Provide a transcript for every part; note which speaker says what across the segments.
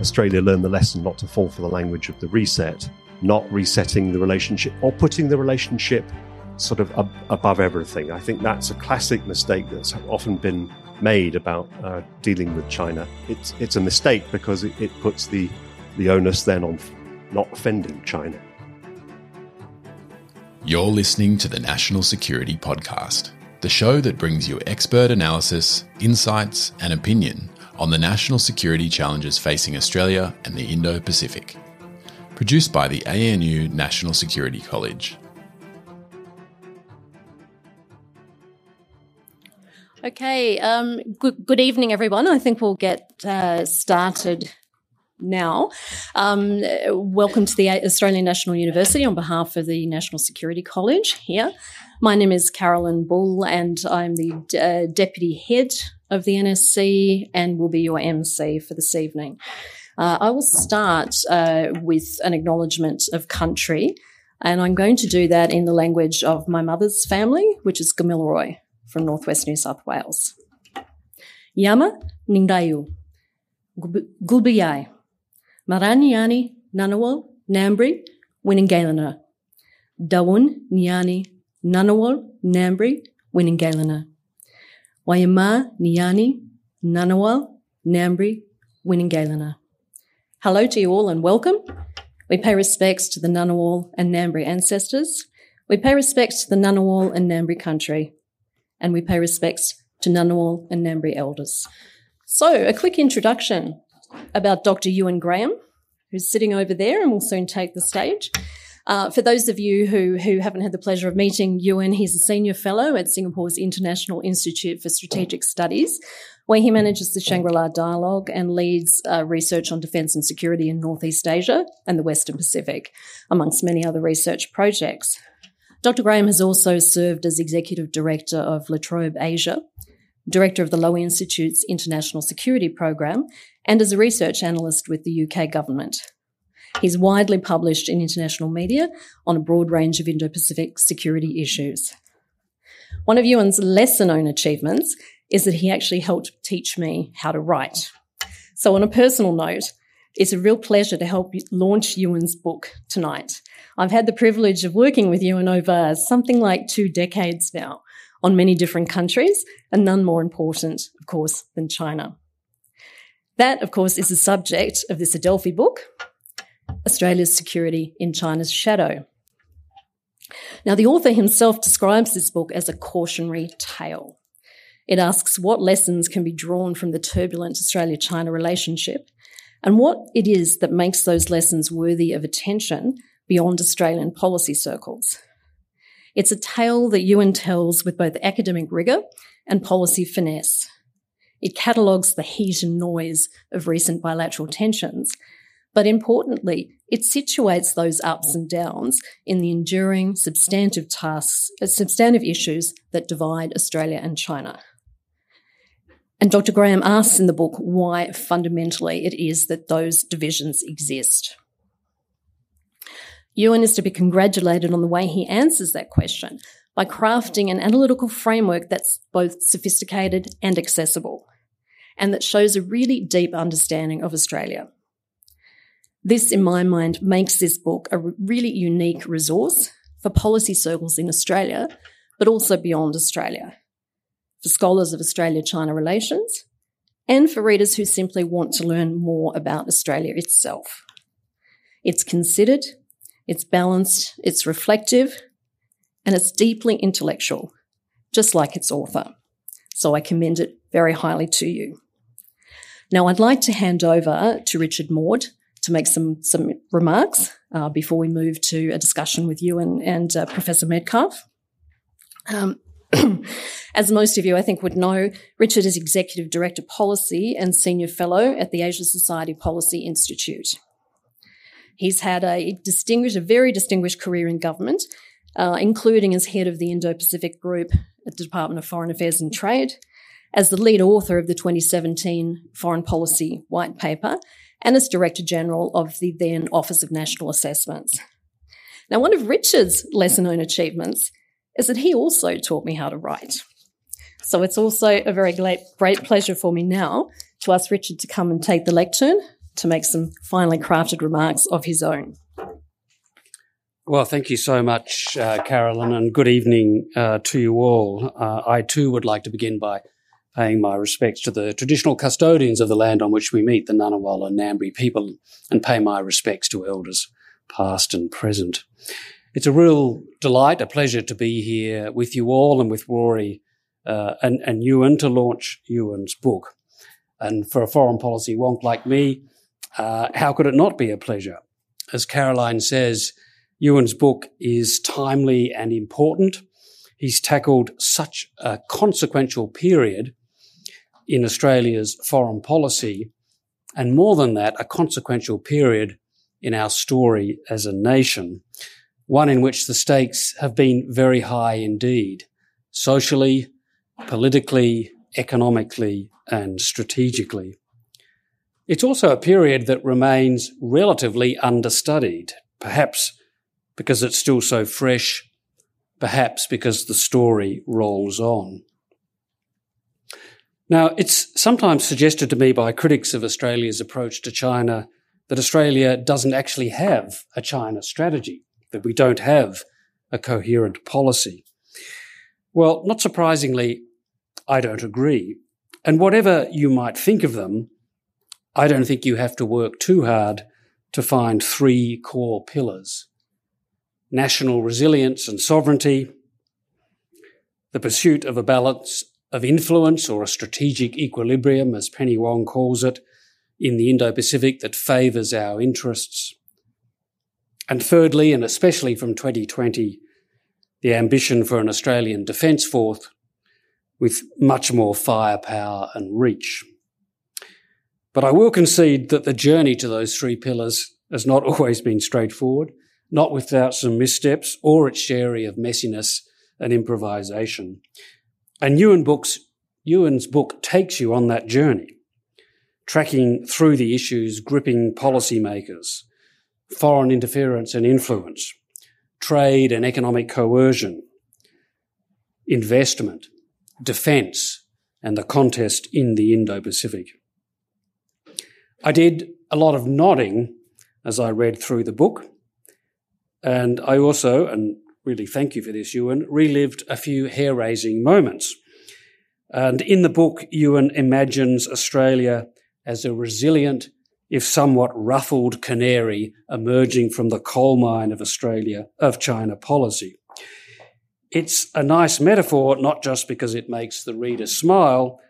Speaker 1: Australia learned the lesson not to fall for the language of the reset, not resetting the relationship or putting the relationship sort of ab- above everything. I think that's a classic mistake that's often been made about uh, dealing with China. It's it's a mistake because it, it puts the the onus then on f- not offending China.
Speaker 2: You're listening to the National Security Podcast, the show that brings you expert analysis, insights, and opinion on the national security challenges facing Australia and the Indo Pacific. Produced by the ANU National Security College.
Speaker 3: Okay, um, good, good evening, everyone. I think we'll get uh, started now. Um, welcome to the Australian National University on behalf of the National Security College here. My name is Carolyn Bull, and I'm the uh, Deputy Head of the NSC and will be your MC for this evening. Uh, I will start uh, with an acknowledgement of country, and I'm going to do that in the language of my mother's family, which is Gamilaroi from northwest New South Wales. Yama Ningdayu, Gulbiyai, Maranyani Nanawal Nambri Winingalana, Dawun Nyani Nanawal Nambri Winingalana, Wayama Nyani Nanawal Nambri Winingalana. Hello to you all and welcome. We pay respects to the Ngunnawal and Ngambri ancestors. We pay respects to the Ngunnawal and Ngambri country and we pay respects to Ngunnawal and Ngambri elders. So, a quick introduction about Dr. Euan Graham, who's sitting over there and will soon take the stage. Uh, for those of you who, who haven't had the pleasure of meeting Euan, he's a senior fellow at Singapore's International Institute for Strategic Studies, where he manages the Shangri La Dialogue and leads uh, research on defence and security in Northeast Asia and the Western Pacific, amongst many other research projects. Dr. Graham has also served as Executive Director of La Trobe Asia, Director of the Lowy Institute's International Security Program, and as a research analyst with the UK government. He's widely published in international media on a broad range of Indo Pacific security issues. One of Euan's lesser known achievements is that he actually helped teach me how to write. So, on a personal note, it's a real pleasure to help launch Euan's book tonight. I've had the privilege of working with Euan over something like two decades now on many different countries, and none more important, of course, than China. That, of course, is the subject of this Adelphi book, Australia's Security in China's Shadow. Now, the author himself describes this book as a cautionary tale. It asks what lessons can be drawn from the turbulent Australia China relationship and what it is that makes those lessons worthy of attention beyond Australian policy circles. It's a tale that Euan tells with both academic rigour and policy finesse. It catalogues the heat and noise of recent bilateral tensions, but importantly, it situates those ups and downs in the enduring substantive tasks, uh, substantive issues that divide Australia and China. And Dr. Graham asks in the book why fundamentally it is that those divisions exist. Euan is to be congratulated on the way he answers that question by crafting an analytical framework that's both sophisticated and accessible, and that shows a really deep understanding of Australia. This, in my mind, makes this book a really unique resource for policy circles in Australia, but also beyond Australia, for scholars of Australia China relations, and for readers who simply want to learn more about Australia itself. It's considered, it's balanced, it's reflective, and it's deeply intellectual, just like its author. So I commend it very highly to you. Now, I'd like to hand over to Richard Maude to make some, some remarks uh, before we move to a discussion with you and, and uh, Professor Medcalf. Um, as most of you, I think, would know, Richard is Executive Director Policy and Senior Fellow at the Asia Society Policy Institute. He's had a distinguished, a very distinguished career in government, uh, including as head of the Indo-Pacific Group at the Department of Foreign Affairs and Trade, as the lead author of the 2017 Foreign Policy White Paper, and as Director General of the then Office of National Assessments. Now, one of Richard's lesser known achievements is that he also taught me how to write. So it's also a very great, great pleasure for me now to ask Richard to come and take the lectern to make some finely crafted remarks of his own.
Speaker 4: Well, thank you so much, uh, Carolyn, and good evening uh, to you all. Uh, I too would like to begin by paying my respects to the traditional custodians of the land on which we meet, the Ngunnawal and Ngambri people, and pay my respects to elders past and present. It's a real delight, a pleasure to be here with you all and with Rory uh, and, and Euan to launch Euan's book. And for a foreign policy wonk like me, uh, how could it not be a pleasure? As Carolyn says, Euan's book is timely and important. He's tackled such a consequential period in Australia's foreign policy, and more than that, a consequential period in our story as a nation, one in which the stakes have been very high indeed, socially, politically, economically, and strategically. It's also a period that remains relatively understudied, perhaps because it's still so fresh, perhaps because the story rolls on. Now, it's sometimes suggested to me by critics of Australia's approach to China that Australia doesn't actually have a China strategy, that we don't have a coherent policy. Well, not surprisingly, I don't agree. And whatever you might think of them, I don't think you have to work too hard to find three core pillars national resilience and sovereignty, the pursuit of a balance of influence or a strategic equilibrium, as Penny Wong calls it, in the Indo Pacific that favours our interests. And thirdly, and especially from 2020, the ambition for an Australian Defence Force with much more firepower and reach. But I will concede that the journey to those three pillars has not always been straightforward, not without some missteps or its share of messiness and improvisation. And Euan books, Euan's book takes you on that journey, tracking through the issues gripping policymakers, foreign interference and influence, trade and economic coercion, investment, defence, and the contest in the Indo-Pacific. I did a lot of nodding as I read through the book. And I also, and really thank you for this, Euan, relived a few hair raising moments. And in the book, Euan imagines Australia as a resilient, if somewhat ruffled canary emerging from the coal mine of Australia, of China policy. It's a nice metaphor, not just because it makes the reader smile,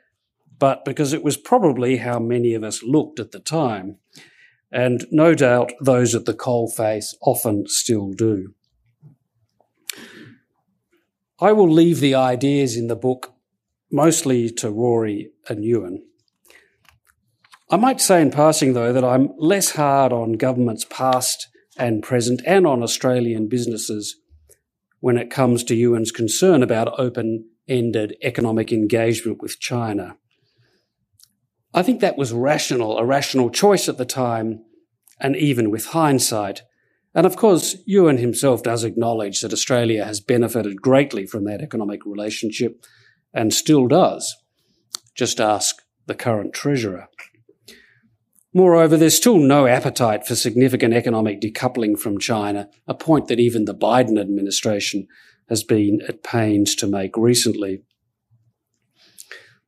Speaker 4: but because it was probably how many of us looked at the time. And no doubt those at the coalface often still do. I will leave the ideas in the book mostly to Rory and Euan. I might say in passing, though, that I'm less hard on governments past and present and on Australian businesses when it comes to Euan's concern about open ended economic engagement with China. I think that was rational, a rational choice at the time, and even with hindsight. And of course, Euan himself does acknowledge that Australia has benefited greatly from that economic relationship and still does. Just ask the current Treasurer. Moreover, there's still no appetite for significant economic decoupling from China, a point that even the Biden administration has been at pains to make recently.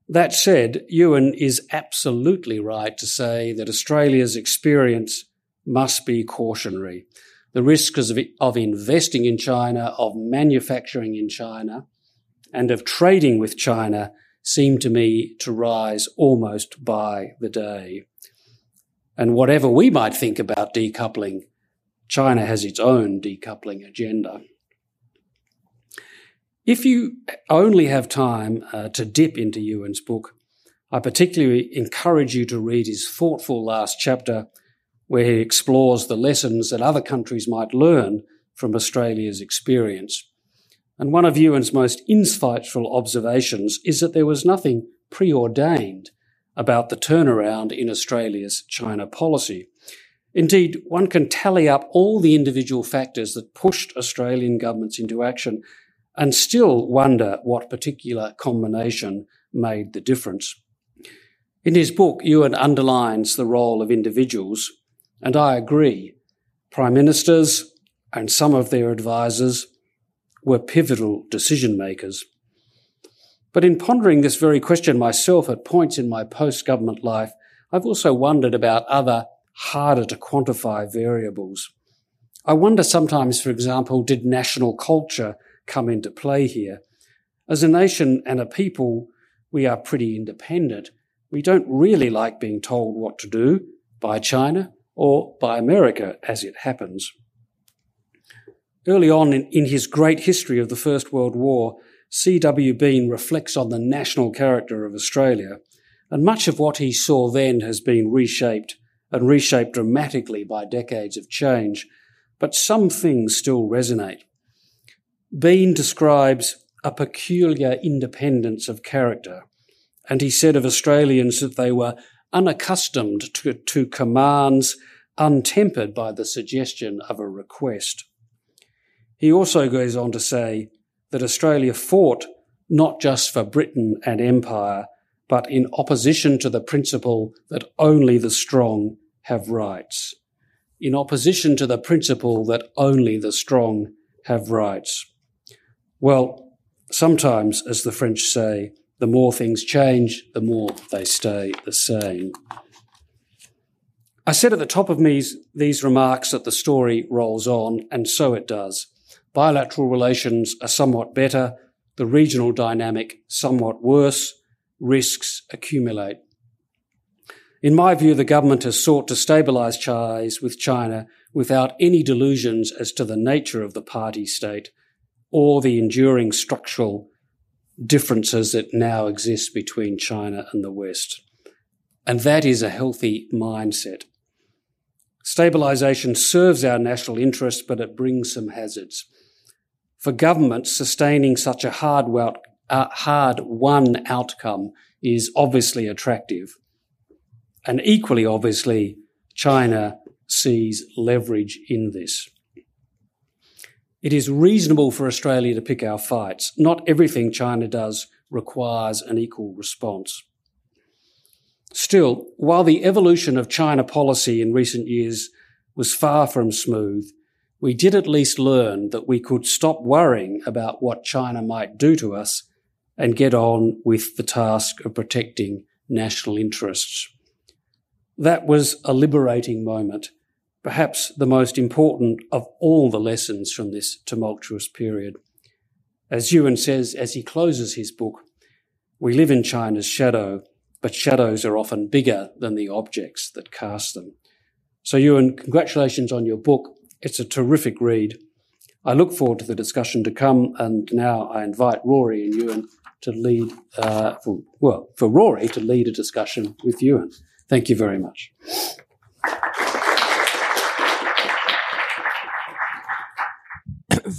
Speaker 4: That said, Euan is absolutely right to say that Australia's experience must be cautionary. The risks of, of investing in China, of manufacturing in China, and of trading with China seem to me to rise almost by the day. And whatever we might think about decoupling, China has its own decoupling agenda. If you only have time uh, to dip into Euan's book, I particularly encourage you to read his thoughtful last chapter, where he explores the lessons that other countries might learn from Australia's experience. And one of Euan's most insightful observations is that there was nothing preordained about the turnaround in Australia's China policy. Indeed, one can tally up all the individual factors that pushed Australian governments into action and still wonder what particular combination made the difference. In his book, Euan underlines the role of individuals, and I agree. Prime ministers and some of their advisers were pivotal decision makers. But in pondering this very question myself at points in my post government life, I've also wondered about other harder to quantify variables. I wonder sometimes, for example, did national culture come into play here? As a nation and a people, we are pretty independent. We don't really like being told what to do by China or by America, as it happens. Early on in, in his great history of the First World War, C.W. Bean reflects on the national character of Australia, and much of what he saw then has been reshaped and reshaped dramatically by decades of change, but some things still resonate. Bean describes a peculiar independence of character, and he said of Australians that they were unaccustomed to, to commands untempered by the suggestion of a request. He also goes on to say that Australia fought not just for Britain and empire, but in opposition to the principle that only the strong have rights. In opposition to the principle that only the strong have rights. Well, sometimes, as the French say, the more things change, the more they stay the same. I said at the top of these, these remarks that the story rolls on, and so it does. Bilateral relations are somewhat better, the regional dynamic somewhat worse, risks accumulate. In my view, the government has sought to stabilise ties with China without any delusions as to the nature of the party state or the enduring structural differences that now exist between China and the West. And that is a healthy mindset. Stabilisation serves our national interests, but it brings some hazards. For governments, sustaining such a hard, uh, hard won outcome is obviously attractive. And equally obviously, China sees leverage in this. It is reasonable for Australia to pick our fights. Not everything China does requires an equal response. Still, while the evolution of China policy in recent years was far from smooth, we did at least learn that we could stop worrying about what China might do to us and get on with the task of protecting national interests. That was a liberating moment perhaps the most important of all the lessons from this tumultuous period. As Euan says as he closes his book, we live in China's shadow, but shadows are often bigger than the objects that cast them. So, Euan, congratulations on your book. It's a terrific read. I look forward to the discussion to come, and now I invite Rory and Euan to lead, uh, for, well, for Rory to lead a discussion with Euan. Thank you very much.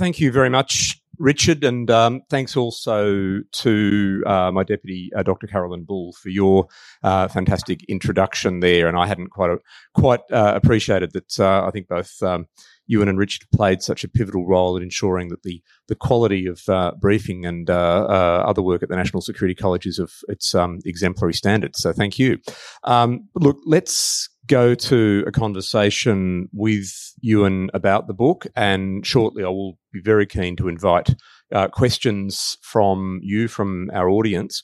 Speaker 5: Thank you very much, Richard, and um, thanks also to uh, my deputy, uh, Dr. Carolyn Bull, for your uh, fantastic introduction there. And I hadn't quite quite uh, appreciated that. Uh, I think both. Um, Euan and Richard played such a pivotal role in ensuring that the the quality of uh, briefing and other work at the National Security College is of its um, exemplary standards. So thank you. Um, look, let's go to a conversation with Euan about the book, and shortly I will be very keen to invite uh, questions from you, from our audience.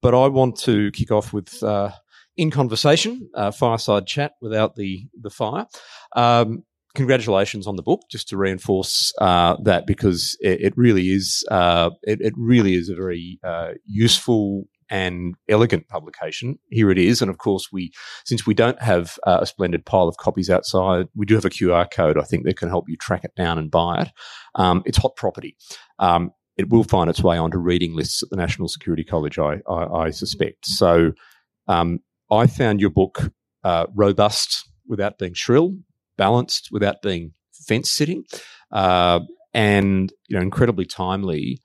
Speaker 5: But I want to kick off with uh, in conversation, uh, fireside chat without the the fire. Um, congratulations on the book, just to reinforce uh, that because it, it really is uh, it, it, really is a very uh, useful and elegant publication. Here it is, and of course, we since we don't have uh, a splendid pile of copies outside, we do have a QR code. I think that can help you track it down and buy it. Um, it's hot property. Um, it will find its way onto reading lists at the National Security College, I, I, I suspect. So um, I found your book uh, robust without being shrill, balanced without being fence sitting, uh, and you know incredibly timely.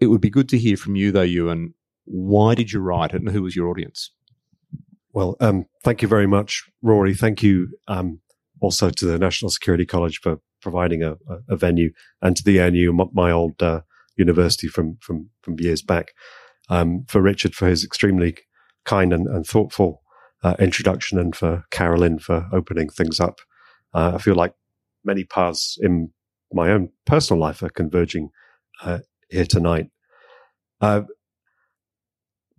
Speaker 5: It would be good to hear from you, though, Euan. Why did you write it, and who was your audience?
Speaker 1: Well, um, thank you very much, Rory. Thank you um, also to the National Security College for providing a, a venue, and to the ANU, my old uh, university from from from years back. Um, for Richard for his extremely kind and, and thoughtful uh, introduction, and for Carolyn for opening things up. Uh, I feel like many paths in my own personal life are converging uh, here tonight.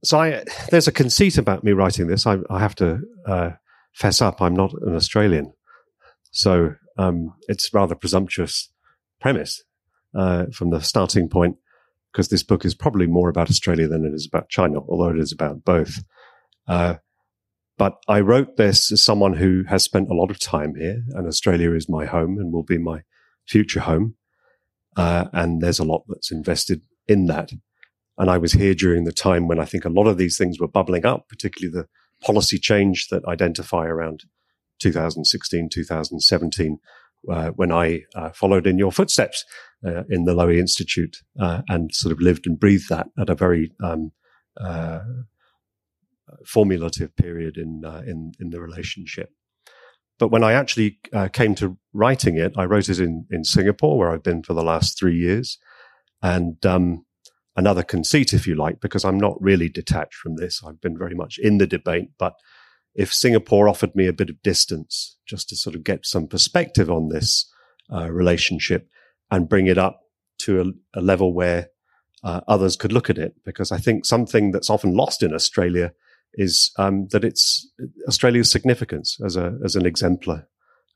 Speaker 1: So I, there's a conceit about me writing this. I, I have to uh, fess up. I'm not an Australian, so um, it's rather presumptuous premise uh, from the starting point because this book is probably more about Australia than it is about China, although it is about both. Uh, but I wrote this as someone who has spent a lot of time here, and Australia is my home and will be my future home. Uh, and there's a lot that's invested in that. And I was here during the time when I think a lot of these things were bubbling up, particularly the policy change that identify around 2016, 2017, uh, when I uh, followed in your footsteps uh, in the Lowy Institute uh, and sort of lived and breathed that at a very um, uh, formulative period in, uh, in in the relationship. But when I actually came to writing it, I wrote it in in Singapore, where I've been for the last three years, and um, another conceit, if you like, because I'm not really detached from this. I've been very much in the debate, but if Singapore offered me a bit of distance just to sort of get some perspective on this uh, relationship and bring it up to a, a level where uh, others could look at it, because I think something that's often lost in Australia is um, that it's Australia's significance as a as an exemplar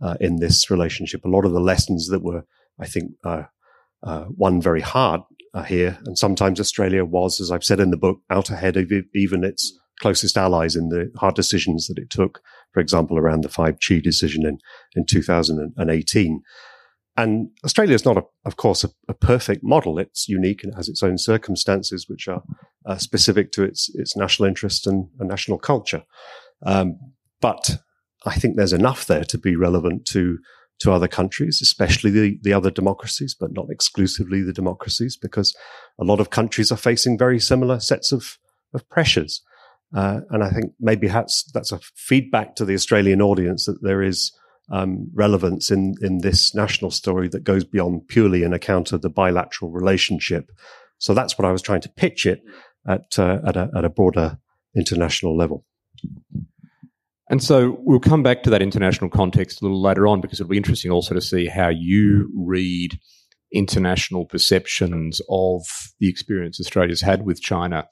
Speaker 1: uh, in this relationship. A lot of the lessons that were, I think, uh, uh, won very hard here, and sometimes Australia was, as I've said in the book, out ahead of even its closest allies in the hard decisions that it took, for example, around the 5G decision in, in 2018. And Australia is not, a, of course, a, a, perfect model. It's unique and has its own circumstances, which are uh, specific to its its national interest and, and national culture. Um, but I think there's enough there to be relevant to to other countries, especially the, the other democracies, but not exclusively the democracies, because a lot of countries are facing very similar sets of, of pressures. Uh, and I think maybe that's, that's a feedback to the Australian audience that there is um, relevance in, in this national story that goes beyond purely an account of the bilateral relationship. So that's what I was trying to pitch it at, uh, at, a, at a broader international level.
Speaker 5: And so we'll come back to that international context a little later on because it'll be interesting also to see how you read international perceptions of the experience Australia's had with China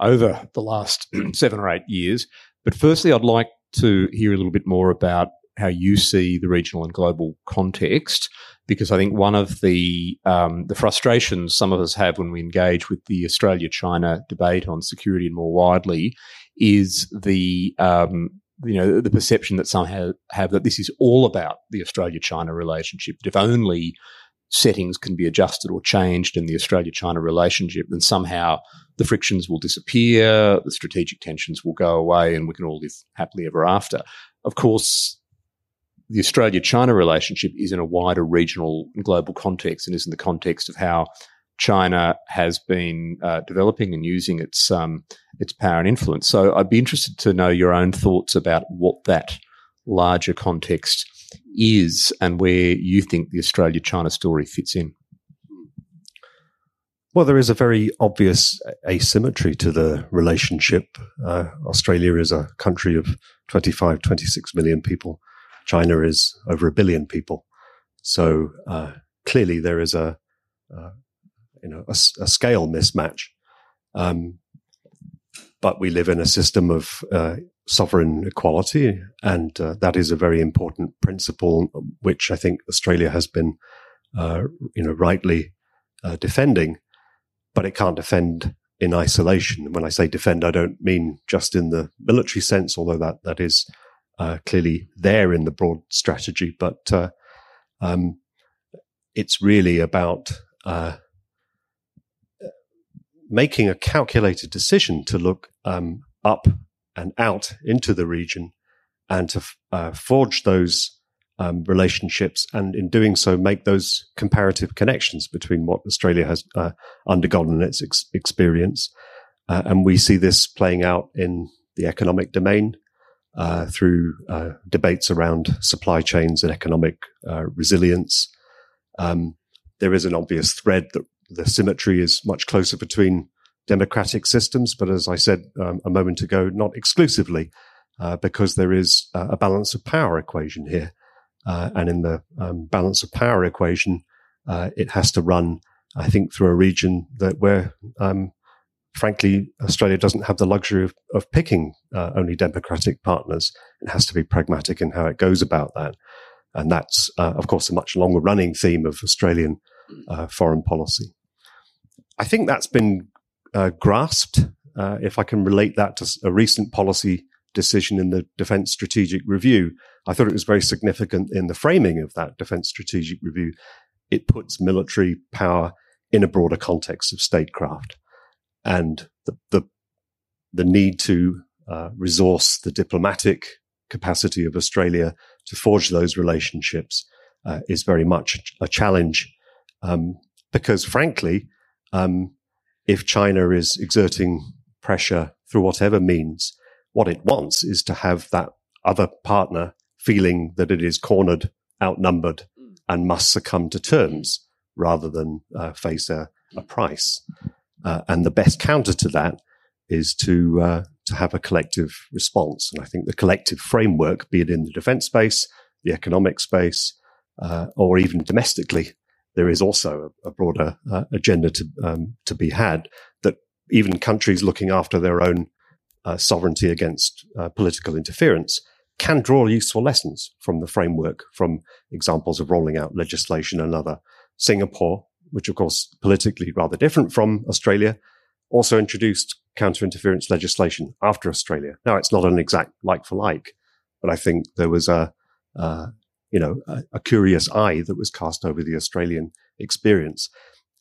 Speaker 5: over the last seven or eight years. But firstly, I'd like to hear a little bit more about how you see the regional and global context, because I think one of the um, the frustrations some of us have when we engage with the Australia-China debate on security and more widely is the um, you know the perception that some have, have that this is all about the Australia-China relationship. That if only settings can be adjusted or changed in the Australia China relationship, then somehow the frictions will disappear, the strategic tensions will go away, and we can all live happily ever after. Of course, the Australia China relationship is in a wider regional and global context and is in the context of how China has been uh, developing and using its um, its power and influence. So I'd be interested to know your own thoughts about what that larger context is and where you think the Australia China story fits in.
Speaker 1: Well, there is a very obvious asymmetry to the relationship. Uh, Australia is a country of 25, 26 million people. China is over a billion people. So uh, clearly there is a, uh, you know, a, a scale mismatch. Um, but we live in a system of uh, sovereign equality, and uh, that is a very important principle, which I think Australia has been, uh, you know, rightly uh, defending. But it can't defend in isolation. When I say defend, I don't mean just in the military sense, although that that is uh, clearly there in the broad strategy. But uh, um, it's really about uh, making a calculated decision to look um, up and out into the region and to uh, forge those um, relationships, and in doing so, make those comparative connections between what Australia has uh, undergone in its ex- experience. Uh, and we see this playing out in the economic domain uh, through uh, debates around supply chains and economic uh, resilience. Um, there is an obvious thread that the symmetry is much closer between democratic systems, but as I said um, a moment ago, not exclusively, uh, because there is a balance of power equation here. Uh, and in the um, balance of power equation, uh, it has to run, I think, through a region that where, um, frankly, Australia doesn't have the luxury of, of picking uh, only democratic partners. It has to be pragmatic in how it goes about that. And that's, uh, of course, a much longer running theme of Australian uh, foreign policy. I think that's been uh, grasped. if I can relate that to a recent policy decision in the Defence Strategic Review, I thought it was very significant in the framing of that Defence Strategic Review. It puts military power in a broader context of statecraft and the, the, the need to uh, resource the diplomatic capacity of Australia to forge those relationships uh, is very much a challenge. Um, because frankly, um, if China is exerting pressure through whatever means, what it wants is to have that other partner feeling that it is cornered, outnumbered, and must succumb to terms rather than uh, face a, a price. Uh, and the best counter to that is to uh, to have a collective response. And I think the collective framework, be it in the defence space, the economic space, uh, or even domestically, there is also a, a broader uh, agenda to um, to be had. That even countries looking after their own uh, sovereignty against uh, political interference can draw useful lessons from the framework, from examples of rolling out legislation and other. Singapore, which of course politically rather different from Australia, also introduced counter interference legislation after Australia. Now it's not an exact like for like, but I think there was a, uh, you know, a, a, curious eye that was cast over the Australian experience.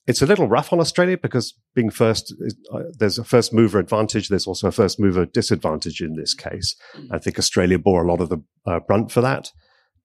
Speaker 1: It's a little rough on Australia because being first, uh, there's a first mover advantage. There's also a first mover disadvantage in this case. I think Australia bore a lot of the uh, brunt for that.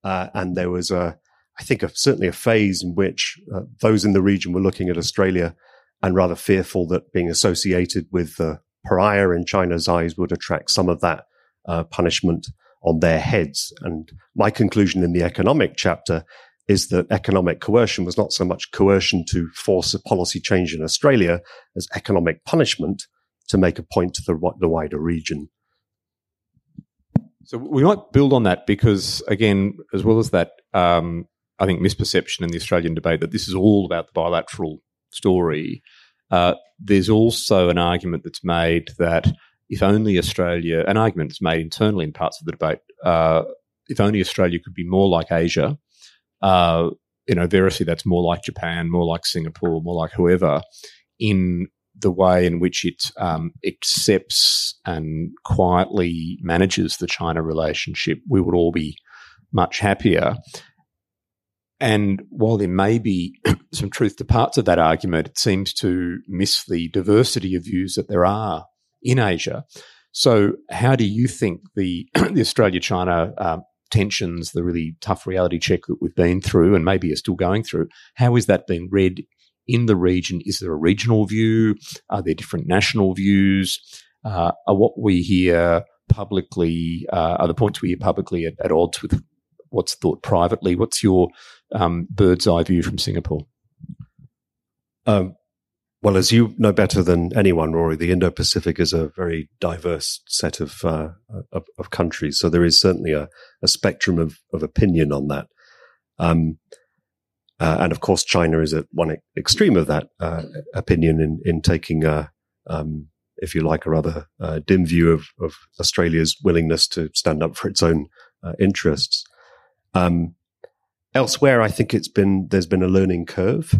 Speaker 1: Uh, and there was a, I think, a, certainly a phase in which uh, those in the region were looking at Australia and rather fearful that being associated with the pariah in China's eyes would attract some of that uh, punishment on their heads. And my conclusion in the economic chapter is that economic coercion was not so much coercion to force a policy change in Australia as economic punishment to make a point to the, the wider region.
Speaker 5: So we might build on that because, again, as well as that, um, I think misperception in the Australian debate that this is all about the bilateral story. Uh, there's also an argument that's made that if only Australia, an argument that's made internally in parts of the debate, uh, if only Australia could be more like Asia, uh, you know, variously that's more like Japan, more like Singapore, more like whoever, in the way in which it um, accepts and quietly manages the China relationship, we would all be much happier. And while there may be some truth to parts of that argument, it seems to miss the diversity of views that there are in Asia. So, how do you think the, the Australia China um, tensions, the really tough reality check that we've been through and maybe are still going through, how is that being read in the region? Is there a regional view? Are there different national views? Uh, are what we hear publicly, uh, are the points we hear publicly at, at odds with what's thought privately? What's your um, bird's eye view from Singapore?
Speaker 1: Um, well, as you know better than anyone, Rory, the Indo-Pacific is a very diverse set of uh, of, of, countries. So there is certainly a, a spectrum of, of opinion on that. Um, uh, and of course, China is at one extreme of that uh, opinion in in taking a, um, if you like, a rather uh, dim view of, of Australia's willingness to stand up for its own uh, interests. Um, elsewhere, I think it's been there's been a learning curve.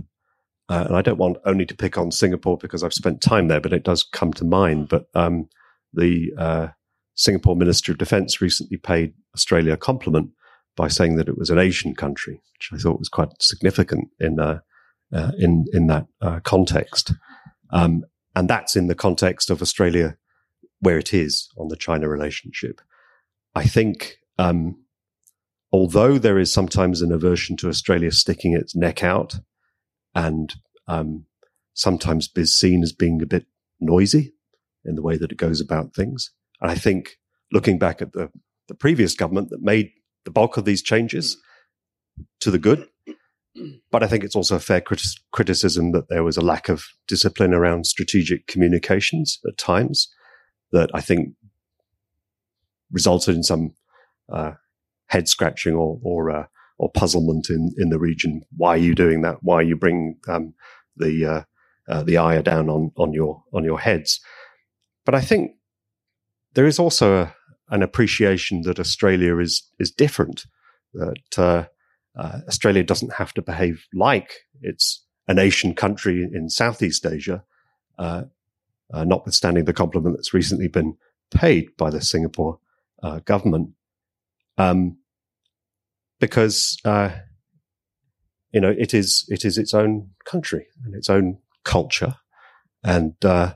Speaker 1: Uh, and I don't want only to pick on Singapore because I've spent time there, but it does come to mind. But um, the uh, Singapore Minister of Defence recently paid Australia a compliment by saying that it was an Asian country, which I thought was quite significant in uh, uh in in that uh, context. Um, and that's in the context of Australia where it is on the China relationship. I think, um, although there is sometimes an aversion to Australia sticking its neck out and um, sometimes is seen as being a bit noisy in the way that it goes about things. And I think looking back at the, the previous government that made the bulk of these changes to the good, but I think it's also a fair criticism that there was a lack of discipline around strategic communications at times that I think resulted in some uh, head scratching or or, uh, or puzzlement in in the region. Why are you doing that? Why are you bringing um, the uh, uh the ire down on on your on your heads? But I think there is also a, an appreciation that Australia is is different. That uh, uh, Australia doesn't have to behave like it's a nation country in Southeast Asia, uh, uh, notwithstanding the compliment that's recently been paid by the Singapore government, um, because uh, you know it is it is its own country and its own culture, and uh,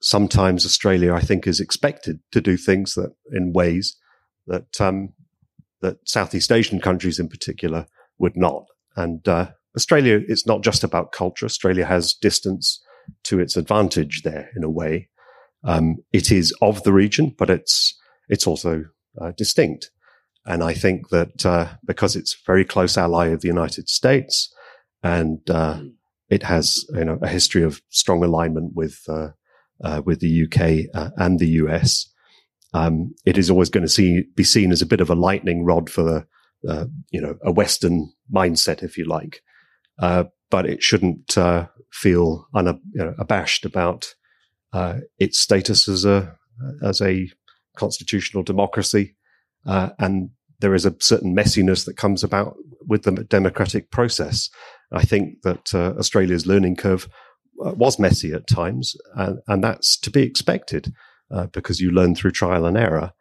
Speaker 1: sometimes Australia, I think, is expected to do things that in ways that um, that Southeast Asian countries in particular would not. And uh, Australia, it's not just about culture. Australia has distance to its advantage there in a way. Um, it is of the region, but it's it's also uh, distinct. And I think that uh, because it's a very close ally of the United States, and uh, it has you know a history of strong alignment with uh, uh, with the UK uh, and the US, um, it is always going to see, be seen as a bit of a lightning rod for the, uh, you know, a Western mindset, if you like. Uh, but it shouldn't uh, feel un- you know, abashed about uh, its status as a as a constitutional democracy, uh, and there is a certain messiness that comes about with the democratic process. I think that uh, Australia's learning curve was messy at times, and, and that's to be expected uh, because you learn through trial and error.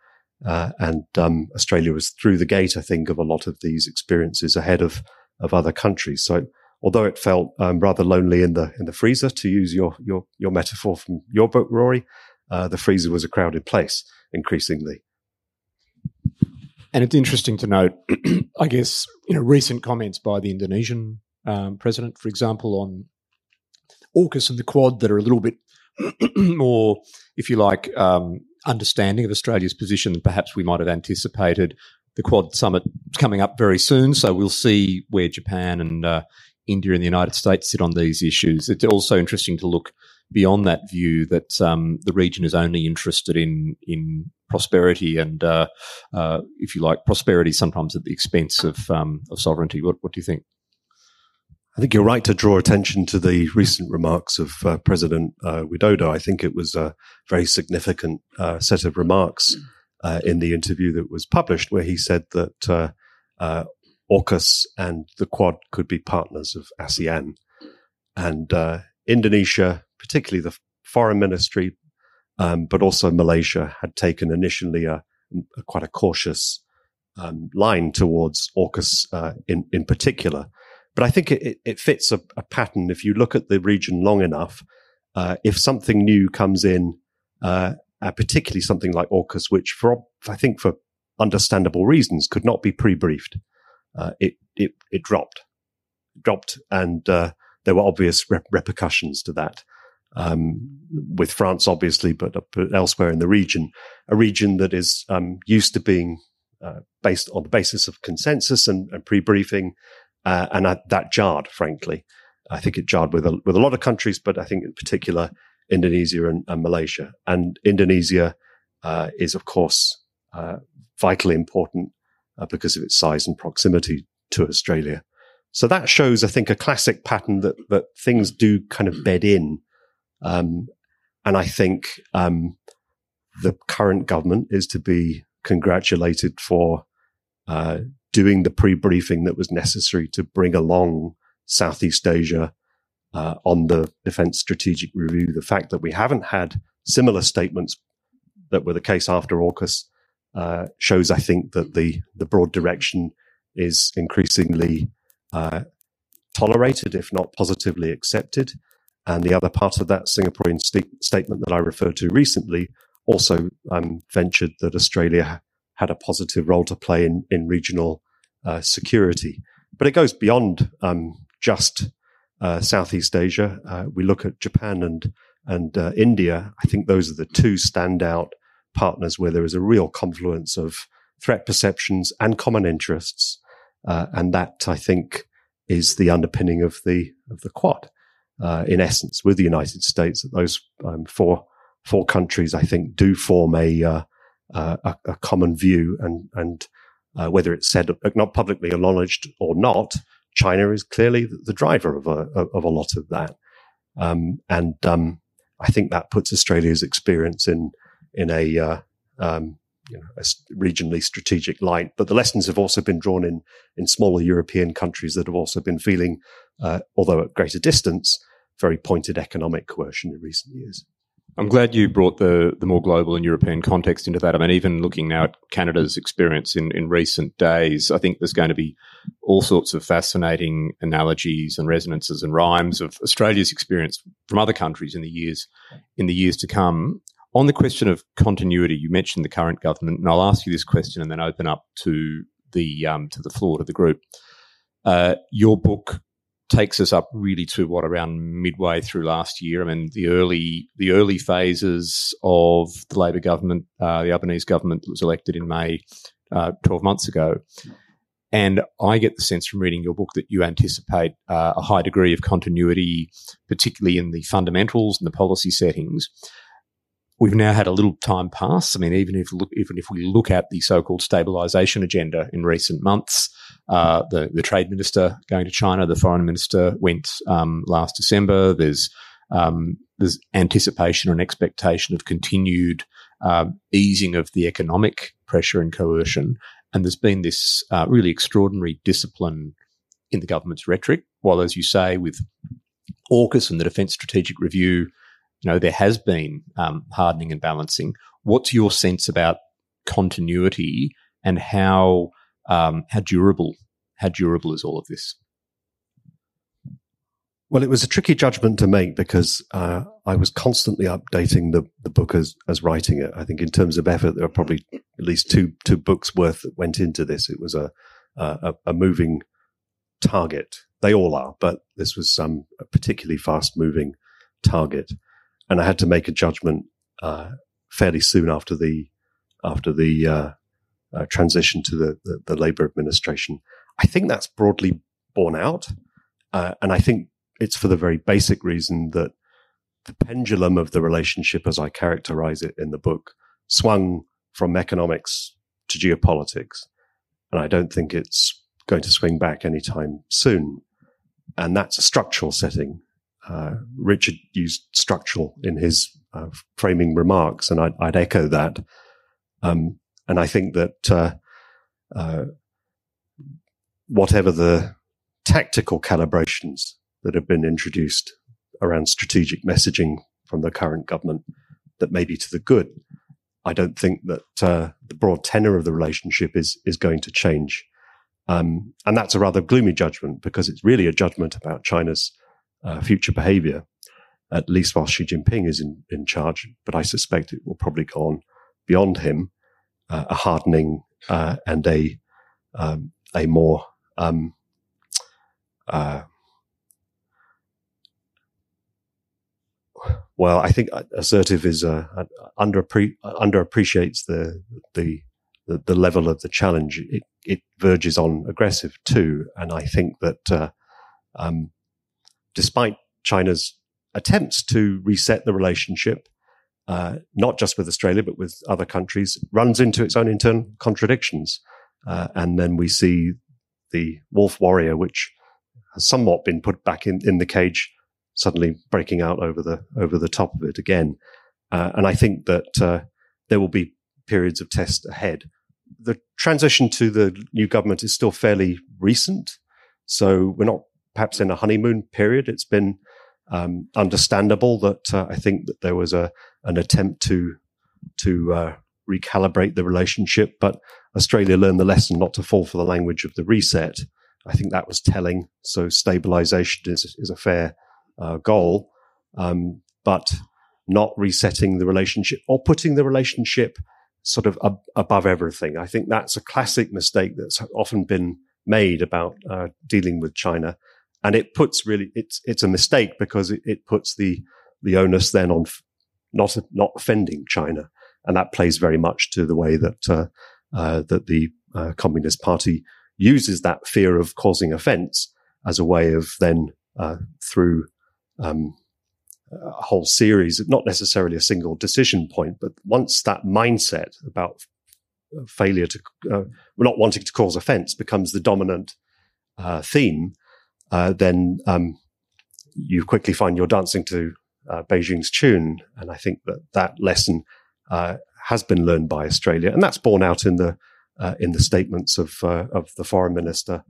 Speaker 1: Uh, and um, Australia was through the gate, I think, of a lot of these experiences ahead of of other countries. So, although it felt um, rather lonely in the in the freezer, to use your your your metaphor from your book, Rory, uh, the freezer was a crowded place increasingly.
Speaker 5: And it's interesting to note, I guess, you know, recent comments by the Indonesian um, president, for example, on AUKUS and the Quad that are a little bit more, if you like, um, understanding of Australia's position than perhaps we might have anticipated. The Quad summit is coming up very soon, so we'll see where Japan and uh, India and the United States sit on these issues. It's also interesting to look beyond that view that um, the region is only interested in in prosperity and, uh, uh, if you like, prosperity sometimes at the expense of um, of sovereignty. What, what do you think?
Speaker 1: I think you're right to draw attention to the recent remarks of uh, President uh, Widodo. I think it was a very significant uh, set of remarks uh, in the interview that was published, where he said that uh, uh, AUKUS and the Quad could be partners of ASEAN, and Indonesia, particularly the foreign ministry, um, but also Malaysia, had taken initially a, a quite a cautious um, line towards AUKUS in in particular. But I think it, it fits a, a, pattern. If you look at the region long enough, uh, if something new comes in, uh, uh, particularly something like AUKUS, which for I think for understandable reasons could not be pre-briefed, uh, it it it dropped, dropped, and uh, there were obvious rep- repercussions to that. Um, with France, obviously, but, but, elsewhere in the region, a region that is um, used to being uh, based on the basis of consensus and, and pre-briefing, uh, and I, that jarred, frankly. I think it jarred with a, with a lot of countries, but I think in particular Indonesia and, and Malaysia. And Indonesia uh, is, of course, uh, vitally important uh, because of its size and proximity to Australia. So that shows, I think, a classic pattern that that things do kind of bed in. Um, and I think um, the current government is to be congratulated for uh, doing the pre-briefing that was necessary to bring along Southeast Asia uh, on the defense strategic review. The fact that we haven't had similar statements that were the case after AUKUS uh, shows, I think, that the the broad direction is increasingly uh, tolerated, if not positively accepted. And the other part of that Singaporean st- statement that I referred to recently also um, ventured that Australia had a positive role to play in, in regional uh, security. But it goes beyond um, just uh, Southeast Asia. Uh, we look at Japan and and uh, India. I think those are the two standout partners where there is a real confluence of threat perceptions and common interests, uh, and that I think is the underpinning of the of the Quad. Uh, in essence, with the United States, those um, four four countries, I think, do form a uh, a, a, common view, and and uh, whether it's said not publicly acknowledged or not, China is clearly the driver of a of a lot of that, um, and um, I think that puts Australia's experience in in a uh, um, you know, a regionally strategic light. But the lessons have also been drawn in in smaller European countries that have also been feeling, uh, although at greater distance, very pointed economic coercion in recent years.
Speaker 5: I'm glad you brought the the more global and European context into that. I mean, even looking now at Canada's experience in, in recent days, I think there's going to be all sorts of fascinating analogies and resonances and rhymes of Australia's experience from other countries in the years in the years to come. On the question of continuity, you mentioned the current government, and I'll ask you this question and then open up to the um, to the floor to the group. Uh, your book takes us up really to what around midway through last year. I mean, the early the early phases of the Labor government, uh, the Albanese government that was elected in May, uh, twelve months ago. And I get the sense from reading your book that you anticipate uh, a high degree of continuity, particularly in the fundamentals and the policy settings. We've now had a little time pass. I mean, even if look, even if we look at the so-called stabilisation agenda in recent months, uh, the the trade minister going to China, the foreign minister went um, last December. There's um, there's anticipation and expectation of continued um, easing of the economic pressure and coercion, and there's been this uh, really extraordinary discipline in the government's rhetoric. While, as you say, with AUKUS and the Defence Strategic Review you know, there has been um, hardening and balancing. What's your sense about continuity and how um, how durable how durable is all of this?
Speaker 1: Well, it was a tricky judgment to make because uh, I was constantly updating the, the book as, as writing it. I think in terms of effort, there are probably at least two two books worth that went into this. It was a a, a moving target. They all are, but this was some particularly fast moving target and I had to make a judgment uh, fairly soon after the after the uh, uh, transition to the, the, the Labour administration. I think that's broadly borne out, uh, and I think it's for the very basic reason that the pendulum of the relationship, as I characterize it in the book, swung from economics to geopolitics, and I don't think it's going to swing back anytime soon. And that's a structural setting uh, Richard used structural in his uh, framing remarks, and I'd, I'd echo that. Um, and I think that uh, uh, whatever the tactical calibrations that have been introduced around strategic messaging from the current government that may be to the good, I don't think that uh, the broad tenor of the relationship is is going to change. Um, and that's a rather gloomy judgment because it's really a judgment about China's uh, future behavior, at least while Xi Jinping is in, in charge. But I suspect it will probably go on beyond him, uh, a hardening uh, and a um, a more um, uh, well, I think assertive is uh, under underappreciates the, the the the level of the challenge. It it verges on aggressive too, and I think that uh, um, despite China's attempts to reset the relationship, uh, not just with Australia, but with other countries, runs into its own internal contradictions. Uh, and then we see the wolf warrior, which has somewhat been put back in, in the cage, suddenly breaking out over the over the top of it again. Uh, and I think that uh, there will be periods of test ahead. The transition to the new government is still fairly recent, so we're not perhaps in a honeymoon period. It's been um, understandable that uh, I think that there was a an attempt to to uh, recalibrate the relationship, but Australia learned the lesson not to fall for the language of the reset. I think that was telling. So stabilization is is a fair uh, goal, um, but not resetting the relationship or putting the relationship sort of ab- above everything. I think that's a classic mistake that's often been made about uh, dealing with China, and it puts really it's it's a mistake because it, it puts the the onus then on f- not not offending China, and that plays very much to the way that uh, uh, that the uh, Communist Party uses that fear of causing offence as a way of then uh, through um, a whole series, not necessarily a single decision point, but once that mindset about failure to, uh, not wanting to cause offense becomes the dominant uh, theme, uh, then um, you quickly find you're dancing to uh, Beijing's tune. And I think that that lesson uh, has been learned by Australia, and that's borne out in the uh, in the statements of of the foreign minister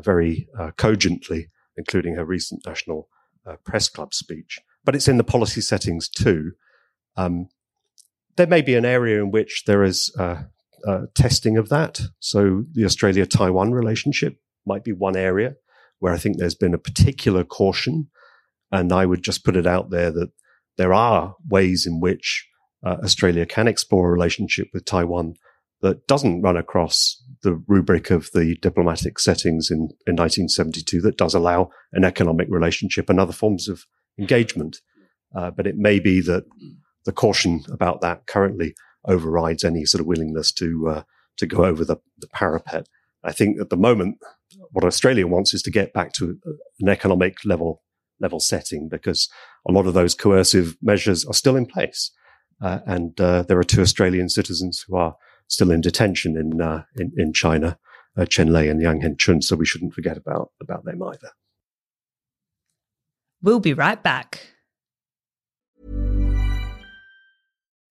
Speaker 1: very cogently, including her recent national press club speech but it's in the policy settings too. Um, there may be an area in which there is uh, uh, testing of that. So the Australia Taiwan relationship might be one area where I think there's been a particular caution. And I would just put it out there that there are ways in which uh, Australia can explore a relationship with Taiwan that doesn't run across the rubric of the diplomatic settings in, in 1972 that does allow an economic relationship and other forms of engagement. Uh, but it may be that the caution about that currently overrides any sort of willingness to uh, to go over the, the parapet. I think at the moment, what Australia wants is to get back to an economic level level setting because a lot of those coercive measures are still in place, uh, and uh, there are two Australian citizens who are still in detention in uh, in, in, China, uh, Cheng Lei and Yang Hengjun. So we shouldn't forget about about them either.
Speaker 6: We'll be right back.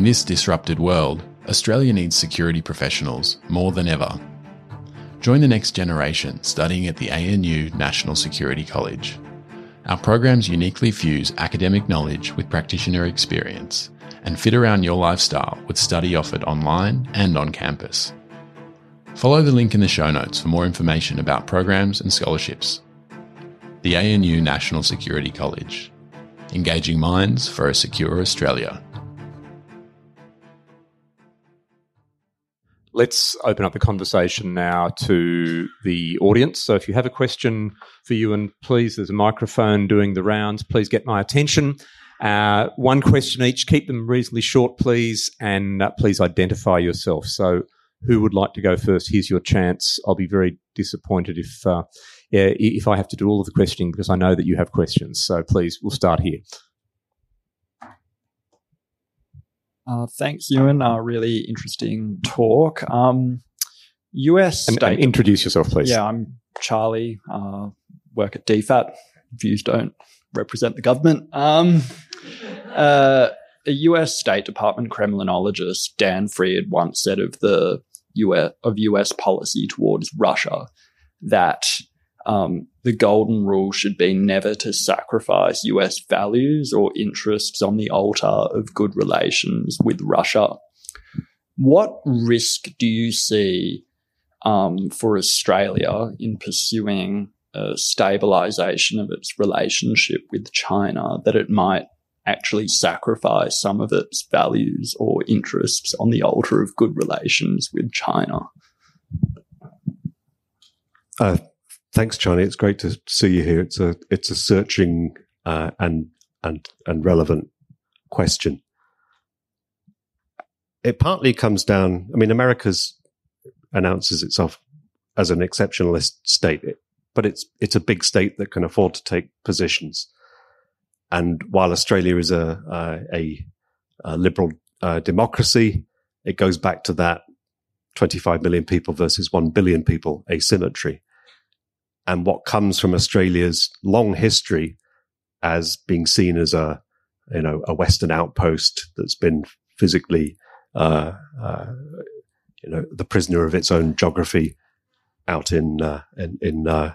Speaker 2: In this disrupted world, Australia needs security professionals more than ever. Join the next generation studying at the ANU National Security College. Our programs uniquely fuse academic knowledge with practitioner experience and fit around your lifestyle with study offered online and on campus. Follow the link in the show notes for more information about programs and scholarships. The ANU National Security College, engaging minds for a secure Australia.
Speaker 5: Let's open up the conversation now to the audience. So, if you have a question for you, and please, there's a microphone doing the rounds. Please get my attention. Uh, one question each. Keep them reasonably short, please, and uh, please identify yourself. So, who would like to go first? Here's your chance. I'll be very disappointed if uh, if I have to do all of the questioning because I know that you have questions. So please, we'll start here.
Speaker 7: Uh, thanks, Euan. Uh, really interesting talk. Um, US
Speaker 5: and, and introduce yourself, please.
Speaker 7: Yeah, I'm Charlie. Uh, work at DFAT. Views don't represent the government. Um, uh, a US State Department Kremlinologist, Dan Fried, once said of the US, of US policy towards Russia that um, the golden rule should be never to sacrifice US values or interests on the altar of good relations with Russia. What risk do you see um, for Australia in pursuing a stabilization of its relationship with China that it might actually sacrifice some of its values or interests on the altar of good relations with China.
Speaker 1: Uh, thanks, Charlie. It's great to see you here. It's a it's a searching uh, and and and relevant question. It partly comes down. I mean, America's announces itself as an exceptionalist state, but it's it's a big state that can afford to take positions and while Australia is a, a, a liberal uh, democracy, it goes back to that 25 million people versus 1 billion people asymmetry. And what comes from Australia's long history as being seen as a you know a Western outpost that's been physically uh, uh, you know the prisoner of its own geography out in uh, in, in uh,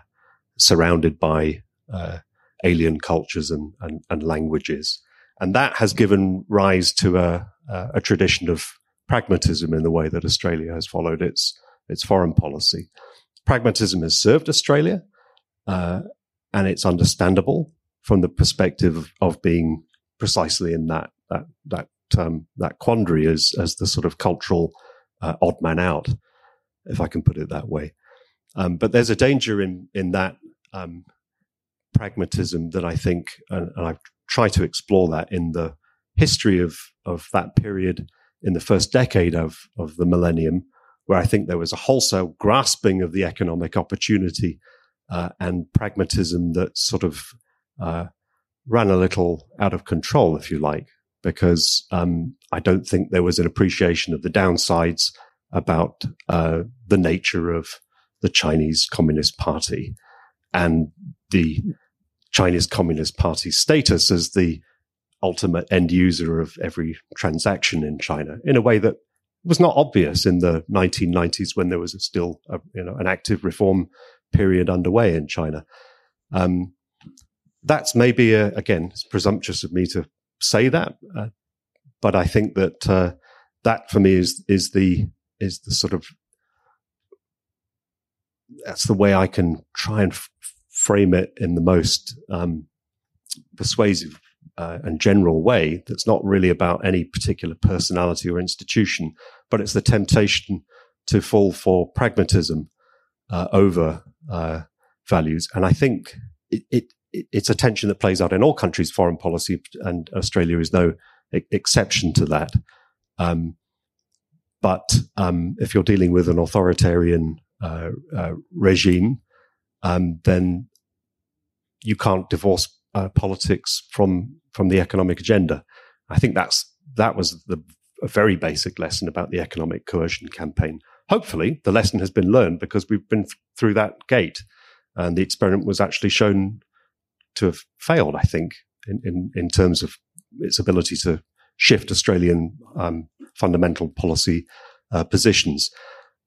Speaker 1: surrounded by uh, alien cultures and, and, and languages, and that has given rise to a a tradition of pragmatism in the way that Australia has followed its its foreign policy. Pragmatism has served Australia, uh, and it's understandable from the perspective of, being precisely in that that that um, that quandary as as the sort of cultural uh, odd man out, if I can put it that way. Um, but there's a danger in in that um, pragmatism that I think, and, and I've tried to explore that in the history of of that period in the first decade of of the millennium, where I think there was a wholesale grasping of the economic opportunity uh, and pragmatism that sort of uh, ran a little out of control, if you like, because um, I don't think there was an appreciation of the downsides about uh, the nature of the Chinese Communist Party and the Chinese Communist Party status as the ultimate end user of every transaction in China in a way that was not obvious in the 1990s when there was still a, you know, an active reform period underway in China. Um, that's maybe a, again it's presumptuous of me to say that, uh, but I think that uh, that for me is is the is the sort of that's the way I can try and f- frame it in the most um, persuasive uh, and general way. That's not really about any particular personality or institution, but it's the temptation to fall for pragmatism uh, over uh, values. And I think it, it, it's a tension that plays out in all countries' foreign policy, and Australia is no exception to that. Um, but um, if you're dealing with an authoritarian uh, uh, regime, um, then you can't divorce uh, politics from from the economic agenda. I think that's that was the a very basic lesson about the economic coercion campaign. Hopefully, the lesson has been learned because we've been through that gate, and the experiment was actually shown to have failed. I think in in, in terms of its ability to shift Australian um, fundamental policy uh, positions.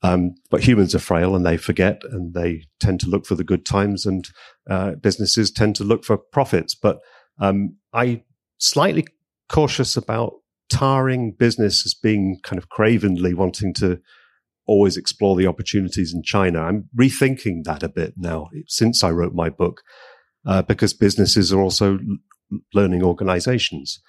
Speaker 1: Um, but humans are frail and they forget and they tend to look for the good times and uh, businesses tend to look for profits. But um, I slightly cautious about tarring business as being kind of cravenly wanting to always explore the opportunities in China. I'm rethinking that a bit now since I wrote my book, uh, because businesses are also learning organizations.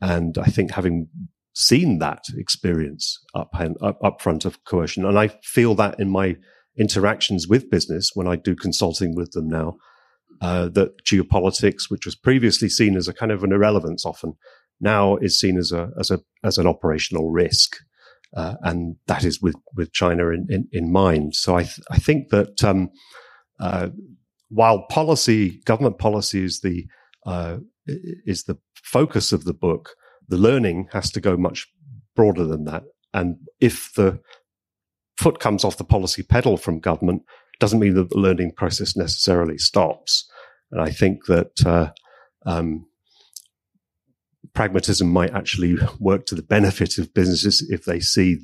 Speaker 1: And I think having seen that experience up and up, up front of coercion, and I feel that in my interactions with business when I do consulting with them now, uh, that geopolitics, which was previously seen as a kind of an irrelevance often, now is seen as a as a as an operational risk, uh, and that is with with China in in, in mind. So I th- I think that um, uh, while policy government policy is the uh, is the focus of the book, the learning has to go much broader than that. And if the foot comes off the policy pedal from government, doesn't mean that the learning process necessarily stops. And I think that uh, um, pragmatism might actually work to the benefit of businesses if they see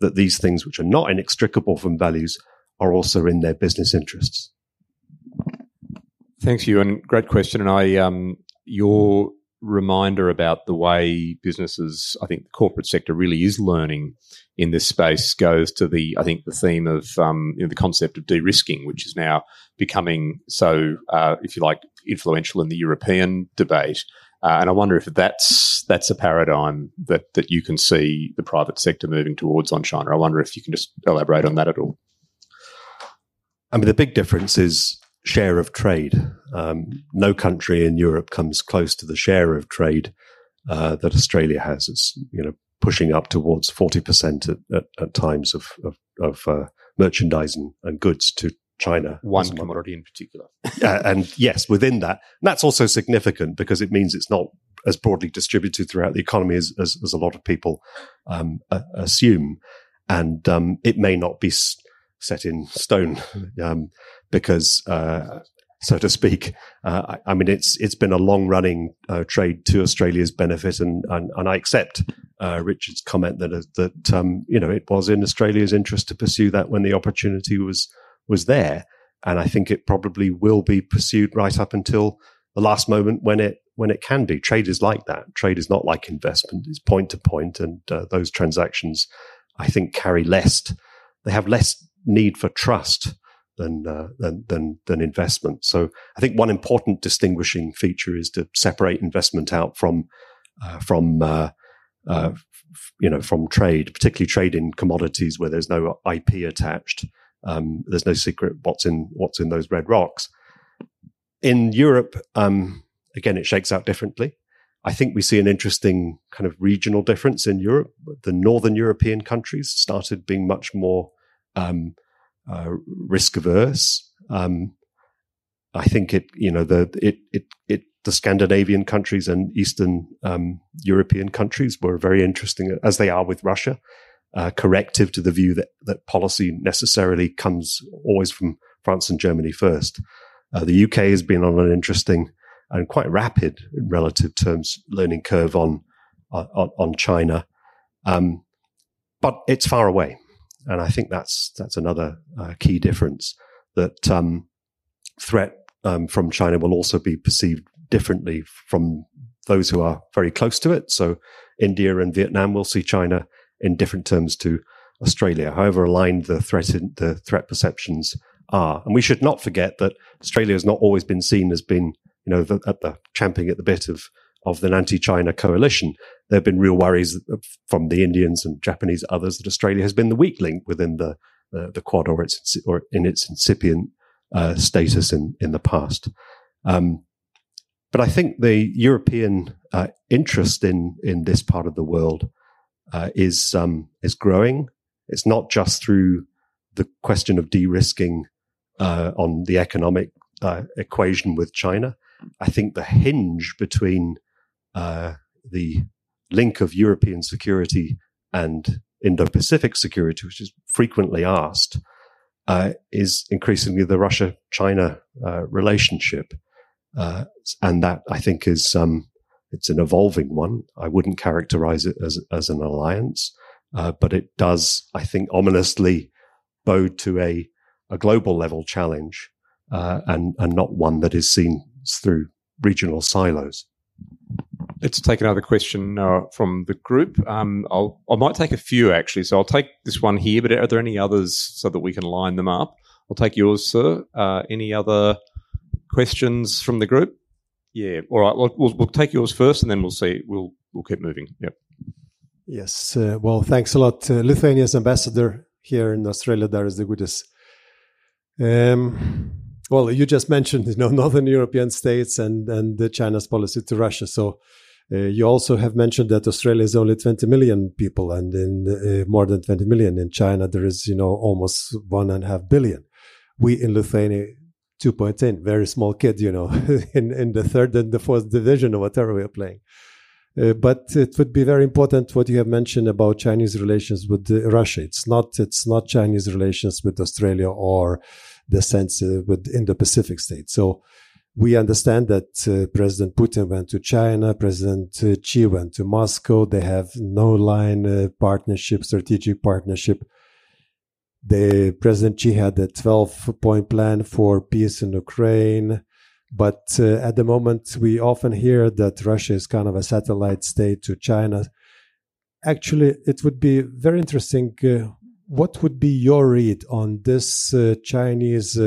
Speaker 1: that these things, which are not inextricable from values, are also in their business interests.
Speaker 5: Thanks, and great question. And I, um, your reminder about the way businesses, I think the corporate sector really is learning in this space goes to the, I think, the theme of um, you know, the concept of de-risking, which is now becoming so, uh, if you like, influential in the European debate. Uh, and I wonder if that's that's a paradigm that that you can see the private sector moving towards on China. I wonder if you can just elaborate on that at all.
Speaker 1: I mean, the big difference is share of trade. Um, no country in Europe comes close to the share of trade uh, that Australia has. It's you know pushing up towards forty percent at, at, at, times of of, of uh, merchandise and, and goods to China.
Speaker 5: One commodity in particular.
Speaker 1: uh, and yes, within that, that's also significant because it means it's not as broadly distributed throughout the economy as, as, as a lot of people um, uh, assume. And um, it may not be s- set in stone um, because, uh, so to speak, uh, I, I, mean it's it's been a long running uh, trade to Australia's benefit, and and, and I accept uh, Richard's comment that that um, you know it was in Australia's interest to pursue that when the opportunity was was there, and I think it probably will be pursued right up until the last moment when it when it can be. Trade is like that. Trade is not like investment; it's point to point, and uh, those transactions, I think, carry less. They have less need for trust than, uh, than than than investment. So, I think one important distinguishing feature is to separate investment out from uh, from uh, uh, you know from trade, particularly trade in commodities where there's no IP attached. Um, there's no secret what's in what's in those red rocks. In Europe, um, again, it shakes out differently. I think we see an interesting kind of regional difference in Europe. The northern European countries started being much more um, uh, risk averse. Um, I think it, you know, the it it it the Scandinavian countries and Eastern um, European countries were very interesting, as they are with Russia. Uh, corrective to the view that that policy necessarily comes always from France and Germany first. Uh, the UK has been on an interesting and quite rapid in relative terms learning curve on on, on China, um, but it's far away, and I think that's that's another uh, key difference that um, threat um, from China will also be perceived differently from those who are very close to it. So India and Vietnam will see China in different terms to Australia, however aligned the threat in, the threat perceptions are. And we should not forget that Australia has not always been seen as being you know, the, at the champing at the bit of of the anti-China coalition. There have been real worries from the Indians and Japanese others that Australia has been the weak link within the the, the Quad or its or in its incipient uh, status in in the past. Um, but I think the European uh, interest in in this part of the world uh, is um, is growing. It's not just through the question of de-risking uh, on the economic uh, equation with China, I think the hinge between uh, the link of European security and Indo Pacific security, which is frequently asked, uh, is increasingly the Russia China uh, relationship. Uh, and that I think is um, it's an evolving one. I wouldn't characterize it as, as an alliance, uh, but it does, I think, ominously bode to a, a global level challenge uh, and, and not one that is seen through regional silos.
Speaker 5: Let's take another question uh, from the group. Um, I'll, I might take a few actually. So I'll take this one here, but are there any others so that we can line them up? I'll take yours, sir. Uh, any other questions from the group? Yeah. All right. We'll, we'll, we'll, take yours first, and then we'll see. We'll we'll keep moving. Yep.
Speaker 6: Yes. Uh, well, thanks a lot, uh, Lithuania's ambassador here in Australia. Darius Degutis. Um, well, you just mentioned, you know, northern European states and and China's policy to Russia. So you also have mentioned that Australia is only 20 million people, and in uh, more than 20 million in China, there is, you know, almost one and a half billion. We in Lithuania, 2.10, very small kid, you know, in in the third and the fourth division or whatever we are playing. Uh, but it would be very important what you have mentioned about Chinese relations with uh, Russia. It's not it's not Chinese relations with Australia or the sense uh, with Indo-Pacific states. So we understand that uh, President Putin went to China, President uh, Xi went to Moscow. They have no line uh, partnership, strategic partnership. The President Xi had a 12 point plan for peace in Ukraine. But uh, at the moment, we often hear that Russia is kind of a satellite state to China. Actually, it would be very interesting uh, what would be your read on this uh, Chinese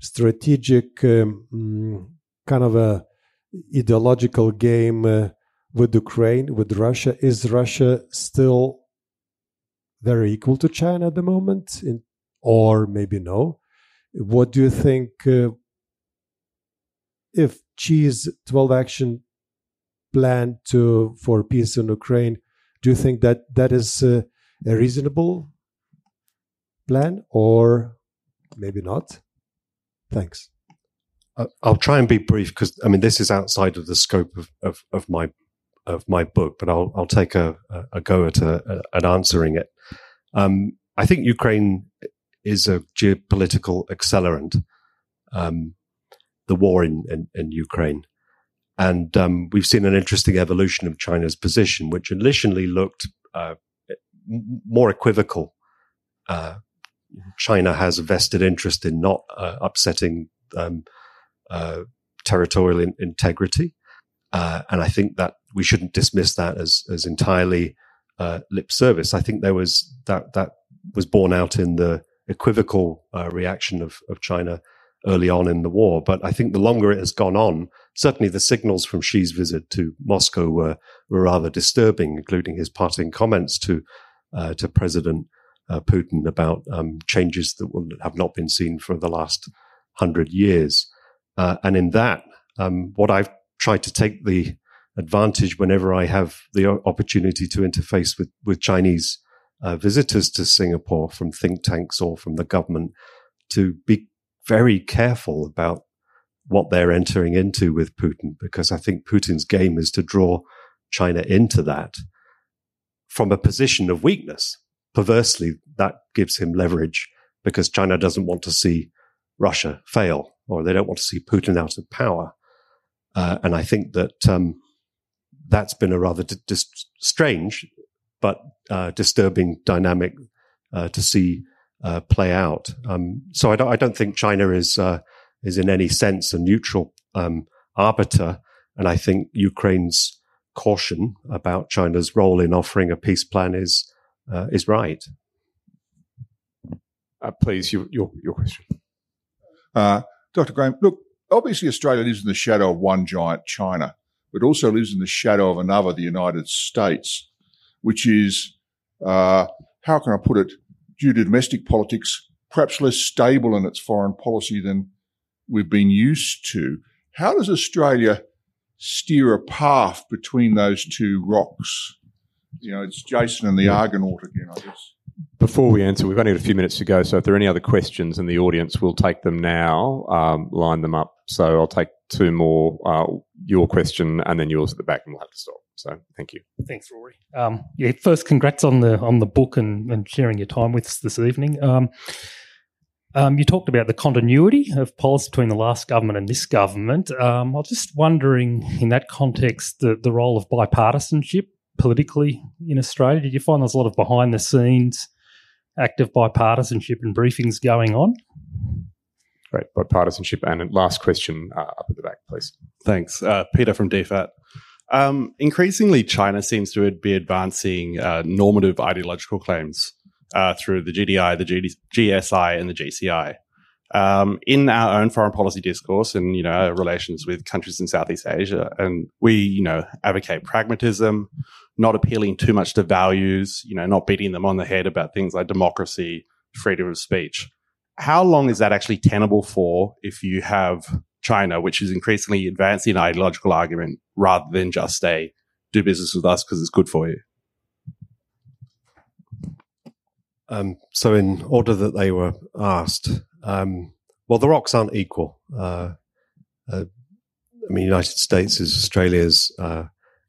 Speaker 6: strategic um, mm, kind of a ideological game uh, with Ukraine, with Russia? Is Russia still very equal to China at the moment, in, or maybe no? What do you think? Uh, if Xi's 12 action plan to for peace in Ukraine, do you think that that is uh, a reasonable plan or maybe not? Thanks.
Speaker 1: I'll try and be brief because I mean this is outside of the scope of, of, of my of my book, but I'll I'll take a, a go at a, at answering it. Um, I think Ukraine is a geopolitical accelerant. Um, the war in, in, in Ukraine. And um, we've seen an interesting evolution of China's position, which initially looked uh, more equivocal. Uh, China has a vested interest in not uh, upsetting um, uh, territorial in- integrity, uh, and I think that we shouldn't dismiss that as as entirely uh, lip service. I think there was that that was borne out in the equivocal reaction of of China early on in the war. But I think the longer it has gone on, certainly the signals from Xi's visit to Moscow were, were rather disturbing, including his parting comments to uh, to President uh, Putin about um, changes that will, have not been seen for the last hundred years. Uh, and in that, um, what I've tried to take the advantage whenever I have the opportunity to interface with with Chinese uh, visitors to Singapore from think tanks or from the government to be very careful about what they're entering into with Putin, because I think Putin's game is to draw China into that from a position of weakness. Perversely, that gives him leverage because China doesn't want to see Russia fail or they don't want to see Putin out of power. Uh, and I think that um, that's been a rather d- strange but uh, disturbing dynamic uh, to see uh, play out. Um, so I don't, I don't, think China is uh, is in any sense a neutral um, arbiter, and I think Ukraine's caution about China's role in offering a peace plan is uh, is right.
Speaker 5: Uh, please, your, your, your question,
Speaker 8: uh, Dr. Graham. Look, obviously Australia lives in the shadow of one giant China, but also lives in the shadow of another, the United States, which is uh, how can I put it? due to domestic politics, perhaps less stable in its foreign policy than we've been used to. How does Australia steer a path between those two rocks? You know, it's Jason and the Argonaut again, I guess.
Speaker 5: Before we answer, we've only got a few minutes to go. So if there are any other questions in the audience, we'll take them now, um, line them up. So I'll take two more, uh, your question and then yours at the back, and we'll have to stop. So thank you.
Speaker 9: Thanks, Rory. Um, yeah, first, congrats on the on the book and, and sharing your time with us this evening. Um, um, you talked about the continuity of policy between the last government and this government. Um, I was just wondering, in that context, the, the role of bipartisanship politically in Australia. Did you find there's a lot of behind the scenes active bipartisanship and briefings going on?
Speaker 5: Great, bipartisanship. And last question uh, up at the back, please.
Speaker 10: Thanks. Uh, Peter from DFAT. Um, increasingly, China seems to be advancing uh, normative ideological claims uh, through the GDI, the GD- GSI, and the GCI. Um, in our own foreign policy discourse and you know relations with countries in Southeast Asia, and we you know advocate pragmatism, not appealing too much to values, you know, not beating them on the head about things like democracy, freedom of speech. How long is that actually tenable for if you have China, which is increasingly advancing an ideological argument rather than just a do business with us because it's good for you.
Speaker 1: Um, so, in order that they were asked, um, well, the rocks aren't equal. Uh, uh, I mean, United States is Australia's uh,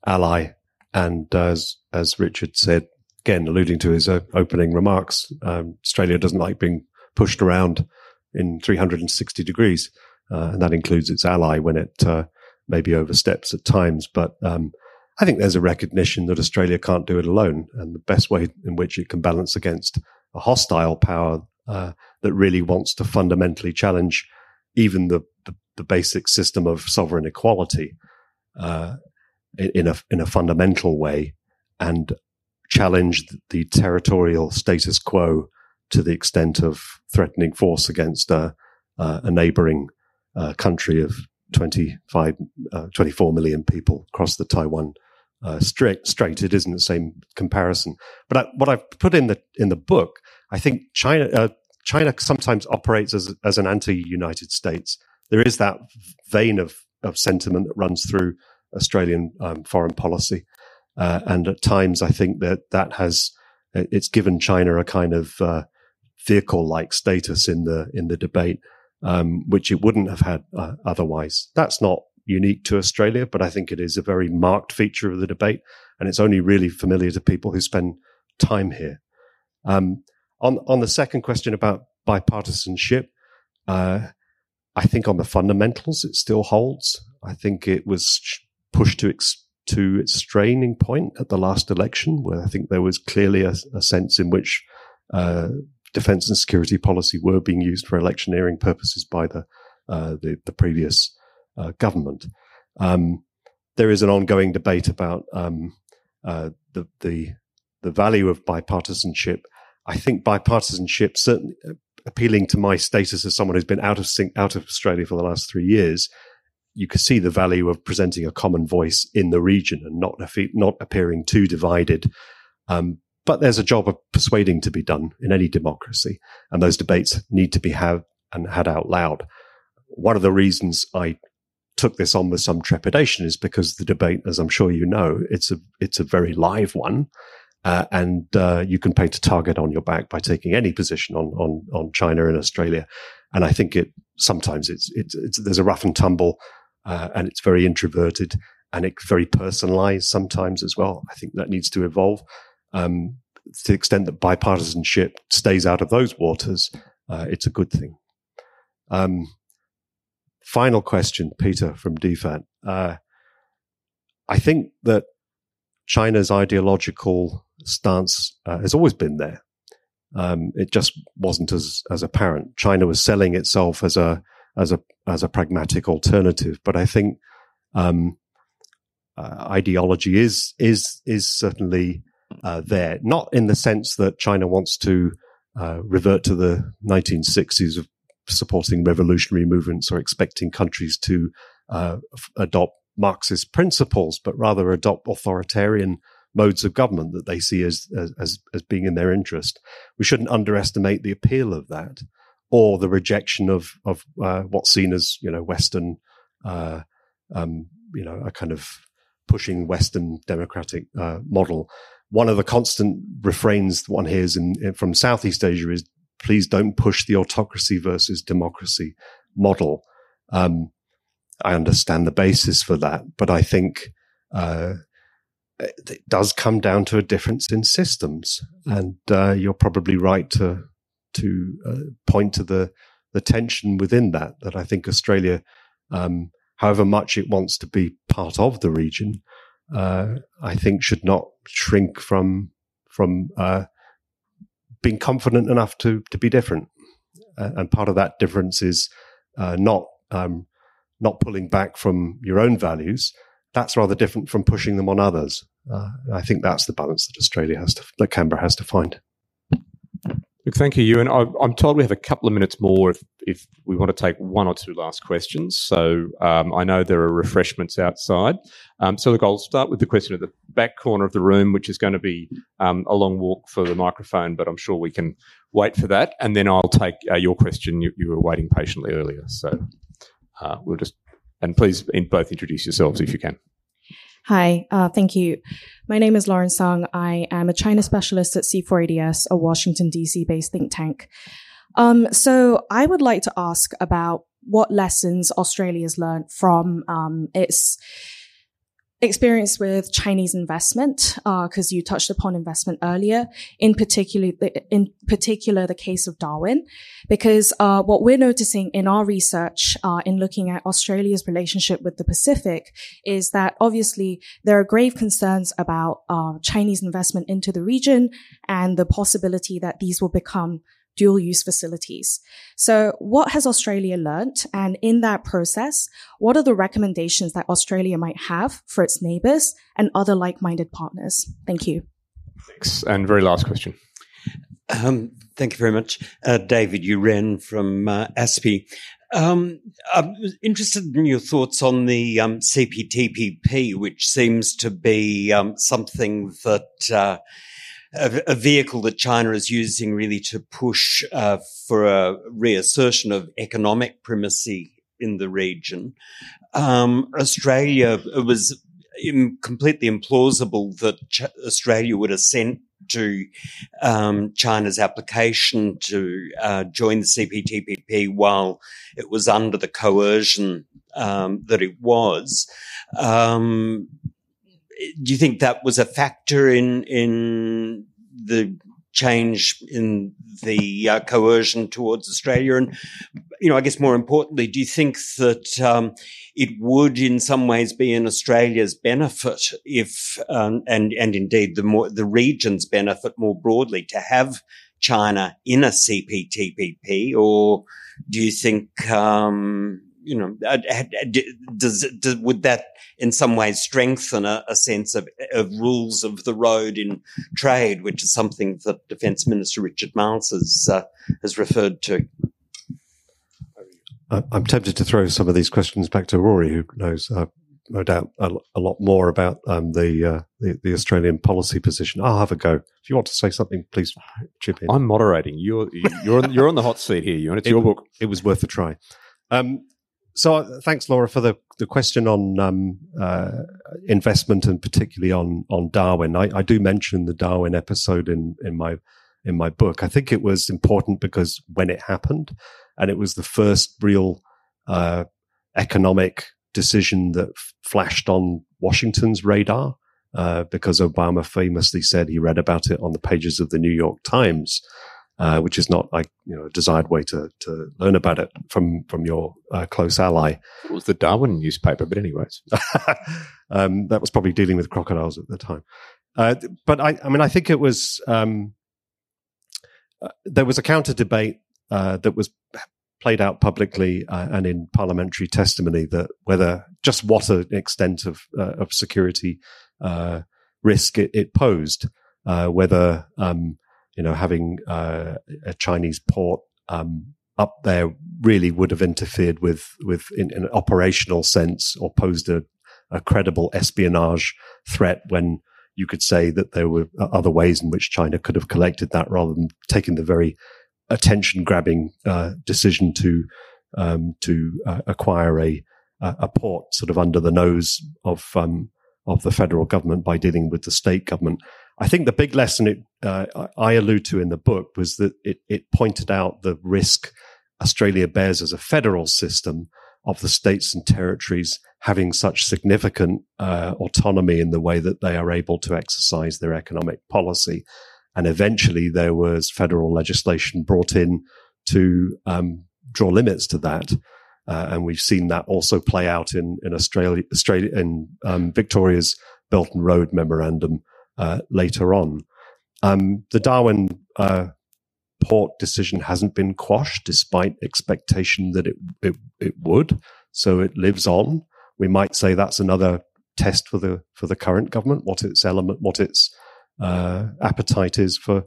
Speaker 1: ally, and as as Richard said, again alluding to his uh, opening remarks, um, Australia doesn't like being pushed around in 360 degrees uh, and that includes its ally when it uh, maybe oversteps at times. But um, I think there's a recognition that Australia can't do it alone, and the best way in which it can balance against a hostile power uh, that really wants to fundamentally challenge even the, the, the basic system of sovereign equality uh, in a in a fundamental way, and challenge the territorial status quo to the extent of threatening force against a, a neighboring uh, country of 25, uh, 24 million people across the Taiwan uh, strait, strait. It isn't the same comparison. But I, what I've put in the in the book, I think China uh, China sometimes operates as as an anti-United States. There is that vein of of sentiment that runs through Australian um, foreign policy, uh, and at times I think that that has it's given China a kind of uh, vehicle-like status in the in the debate um, which it wouldn't have had uh, otherwise. That's not unique to Australia, but I think it is a very marked feature of the debate, and it's only really familiar to people who spend time here. Um, on on the second question about bipartisanship. Uh, I think on the fundamentals, it still holds. I think it was pushed to ex- to its straining point at the last election, where I think there was clearly a, a sense in which uh, defense and security policy were being used for electioneering purposes by the uh, the, the, previous uh, government. Um, there is an ongoing debate about um, uh, the the the value of bipartisanship. I think bipartisanship certainly appealing to my status as someone who's been out of sync, out of Australia for the last three years, you can see the value of presenting a common voice in the region and not not appearing too divided. Um, but there's a job of persuading to be done in any democracy, and those debates need to be had and had out loud. One of the reasons I took this on with some trepidation is because the debate, as I'm sure you know, it's a it's a very live one. Uh, and uh, you can paint a target on your back by taking any position on on on China and Australia. And I think it sometimes it's it's, it's there's a rough and tumble, uh, and it's very introverted and it's very personalized sometimes as well. I think that needs to evolve. Um, to the extent that bipartisanship stays out of those waters, uh, it's a good thing. Um, final question, Peter from DFAT. Uh, I think that China's ideological stance uh, has always been there. Um, it just wasn't as as apparent. China was selling itself as a as a as a pragmatic alternative, but I think um, uh, ideology is is is certainly uh, there. Not in the sense that China wants to uh, revert to the 1960s of supporting revolutionary movements or expecting countries to uh, adopt Marxist principles, but rather adopt authoritarian modes of government that they see as, as, as being in their interest. We shouldn't underestimate the appeal of that or the rejection of, of uh, what's seen as, you know, Western, uh, um, you know, a kind of pushing Western democratic uh, model. One of the constant refrains one hears in, in, from Southeast Asia is, please don't push the autocracy versus democracy model. Um, I understand the basis for that, but I think uh, it does come down to a difference in systems, and uh, you're probably right to to uh, point to the the tension within that. That I think Australia, um, however much it wants to be part of the region, uh, I think should not shrink from from uh, being confident enough to to be different. and part of that difference is uh, not um, not pulling back from your own values, that's rather different from pushing them on others. Uh, I think that's the balance that Australia has to, that Canberra has to find.
Speaker 5: Thank you, Euan. I'm told we have a couple of minutes more if, if we want to take one or two last questions. So um, I know there are refreshments outside. Um, so look, I'll start with the question at the back corner of the room, which is going to be um, a long walk for the microphone, but I'm sure we can wait for that. And then I'll take uh, your question. You, you, were waiting patiently earlier, so uh, we'll just and please both introduce yourselves if you can.
Speaker 11: Hi, uh, thank you. My name is Lauren Song. I am a China specialist at C4ADS, a Washington, D.C. based think tank. Um, so I would like to ask about what lessons Australia's learned from um, its experience with Chinese investment, because uh, you touched upon investment earlier, in particular, in particular, the case of Darwin, because uh, what we're noticing in our research, uh, in looking at Australia's relationship with the Pacific, is that obviously there are grave concerns about uh, Chinese investment into the region and the possibility that these will become dual use facilities. So what has Australia learnt? And in that process, what are the recommendations that Australia might have for its neighbors and other like-minded partners? Thank you.
Speaker 5: Thanks. And very last question.
Speaker 12: Um, thank you very much. Uh, David Uren from uh, ASPI. Um, I'm interested in your thoughts on the um, CPTPP, which seems to be um, something that uh, a, a, vehicle that China is using really to push uh, for a reassertion of economic primacy in the region. Um, Australia it was completely implausible that Ch- Australia would assent to um, China's application to uh, join the CPTPP while it was under the coercion um, that it was. Um, do you think that was a factor in in the change in the uh, coercion towards Australia? And, you know, I guess more importantly, do you think that um, it would in some ways be in Australia's benefit if, um, and, and indeed the more, the region's benefit more broadly to have China in a CPTPP or do you think, um, you know, uh, does, does, would that in some ways strengthen a, a, sense of, of rules of the road in trade, which is something that Defence Minister Richard Marles has uh, has referred to?
Speaker 1: I'm tempted to throw some of these questions back to Rory, who knows, uh, no doubt, a, a, lot more about um, the, uh, the, the Australian policy position. I'll have a go. If you want to say something, please chip in.
Speaker 5: I'm moderating. You're you're on, you're on the hot seat here, and it's
Speaker 1: it,
Speaker 5: your book.
Speaker 1: It was worth a try. Um, so uh, thanks, Laura, for the, the question on um, uh, investment and particularly on on Darwin. I, I, do mention the Darwin episode in in my in my book. I think it was important because when it happened, and it was the first real uh, economic decision that f- flashed on Washington's radar. Uh, because Obama famously said he read about it on the pages of the New York Times uh, which is not like you know a desired way to to learn about it from from your uh, close ally.
Speaker 5: It was the Darwin newspaper, but anyways,
Speaker 1: um, that was probably dealing with crocodiles at the time. Uh, but I, I mean, I think it was um, uh, there was a counter debate uh, that was played out publicly uh, and in parliamentary testimony that whether just what an extent of of security risk it, it posed, whether um, you know, having uh, a Chinese port um, up there really would have interfered with, with in, in an operational sense or posed a, a, credible espionage threat when you could say that there were other ways in which China could have collected that rather than taking the very attention grabbing uh, decision to um, to uh, acquire a a port sort of under the nose of um, of the federal government by dealing with the state government. I think the big lesson it, uh, I allude to in the book was that it, it pointed out the risk Australia bears as a federal system of the states and territories having such significant uh, autonomy in the way that they are able to exercise their economic policy. And eventually there was federal legislation brought in to um, draw limits to that. Uh, and we've seen that also play out in, in Australia, Australia in um, Victoria's Belt and Road Memorandum, uh, later on. Um, the Darwin uh, port decision hasn't been quashed despite expectation that it, it, it would. So it lives on. We might say that's another test for the for the current government, what its element, what its uh, appetite is for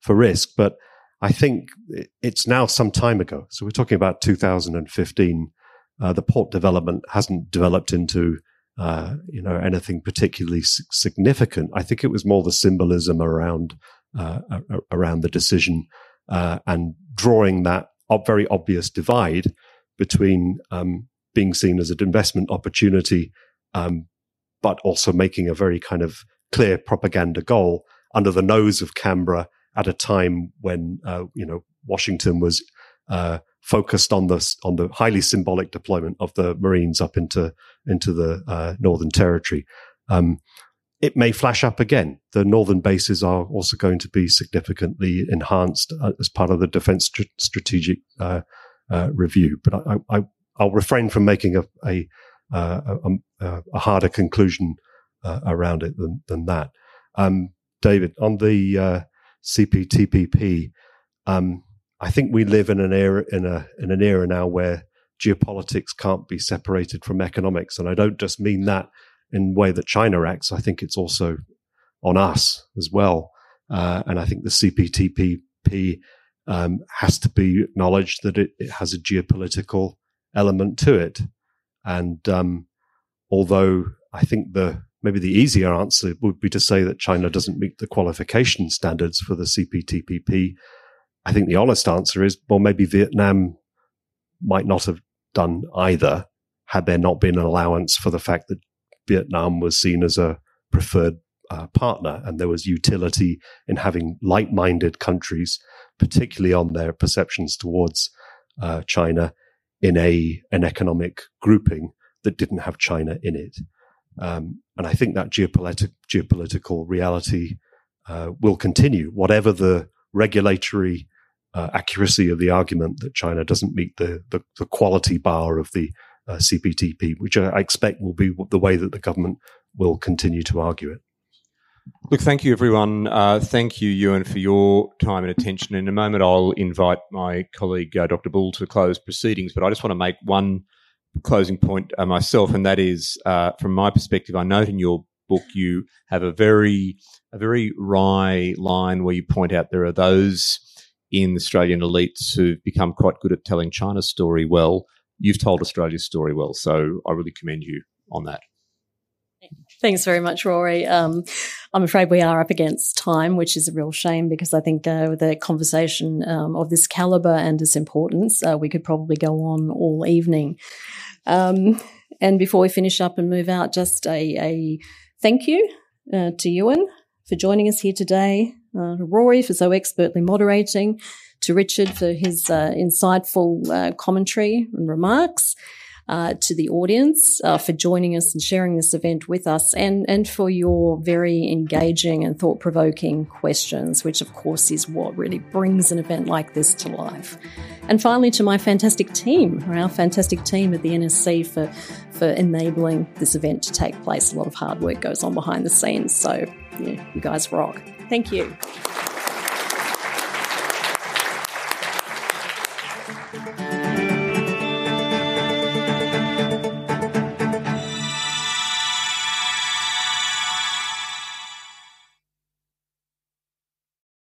Speaker 1: for risk. But I think it's now some time ago. So we're talking about 2015. Uh, the port development hasn't developed into uh, you know, anything particularly significant. I think it was more the symbolism around uh, around the decision uh, and drawing that very obvious divide between um, being seen as an investment opportunity, um, but also making a very kind of clear propaganda goal under the nose of Canberra at a time when uh, you know Washington was uh, focused on the on the highly symbolic deployment of the Marines up into into the uh, Northern Territory. Um, it may flash up again. The northern bases are also going to be significantly enhanced uh, as part of the defence st- strategic uh, uh, review. But I, will refrain from making a a, uh, a, a harder conclusion uh, around it than, than that. Um, David, on the CPTPP, um, I think we live in an era in a in an era now where geopolitics can't be separated from economics, and I don't just mean that in the way that China acts. I think it's also on us as well, uh, and I think the CPTPP um, has to be acknowledged that it, it, has a geopolitical element to it, and um, although I think the maybe the easier answer would be to say that China doesn't meet the qualification standards for the CPTPP I think the honest answer is, well, maybe Vietnam might not have done either had there not been an allowance for the fact that Vietnam was seen as a preferred uh, partner and there was utility in having like-minded countries, particularly on their perceptions towards uh, China in a an economic grouping that didn't have China in it. Um, and I think that geopolitical geopolitical reality uh, will continue, whatever the regulatory uh, accuracy of the argument that China doesn't meet the, the, the quality bar of the uh, CPTP, which I expect will be the way that the government will continue to argue it.
Speaker 5: Look, thank you, everyone. Uh, thank you, Euan, for your time and attention. In a moment, I'll invite my colleague, uh, Dr. Bull, to close proceedings, but I just want to make one closing point uh, myself, and that is, uh, from my perspective, I note in your book you have a very, a very wry line where you point out there are those in Australian elites who've become quite good at telling China's story well. You've told Australia's story well, so I really commend you on that.
Speaker 3: Thanks very much, Rory. Um, I'm afraid we are up against time, which is a real shame because I think uh, the conversation um, of this caliber and its importance, uh, we could probably go on all evening. Um, and before we finish up and move out, just a, a thank you uh, to Euan for joining us here today, uh, Rory for so expertly moderating, to Richard for his uh, insightful uh, commentary and remarks uh, to the audience uh, for joining us and sharing this event with us, and and for your very engaging and thought provoking questions, which of course is what really brings an event like this to life. And finally, to my fantastic team, our fantastic team at the NSC for for enabling this event to take place. A lot of hard work goes on behind the scenes, so yeah, you guys rock. Thank you.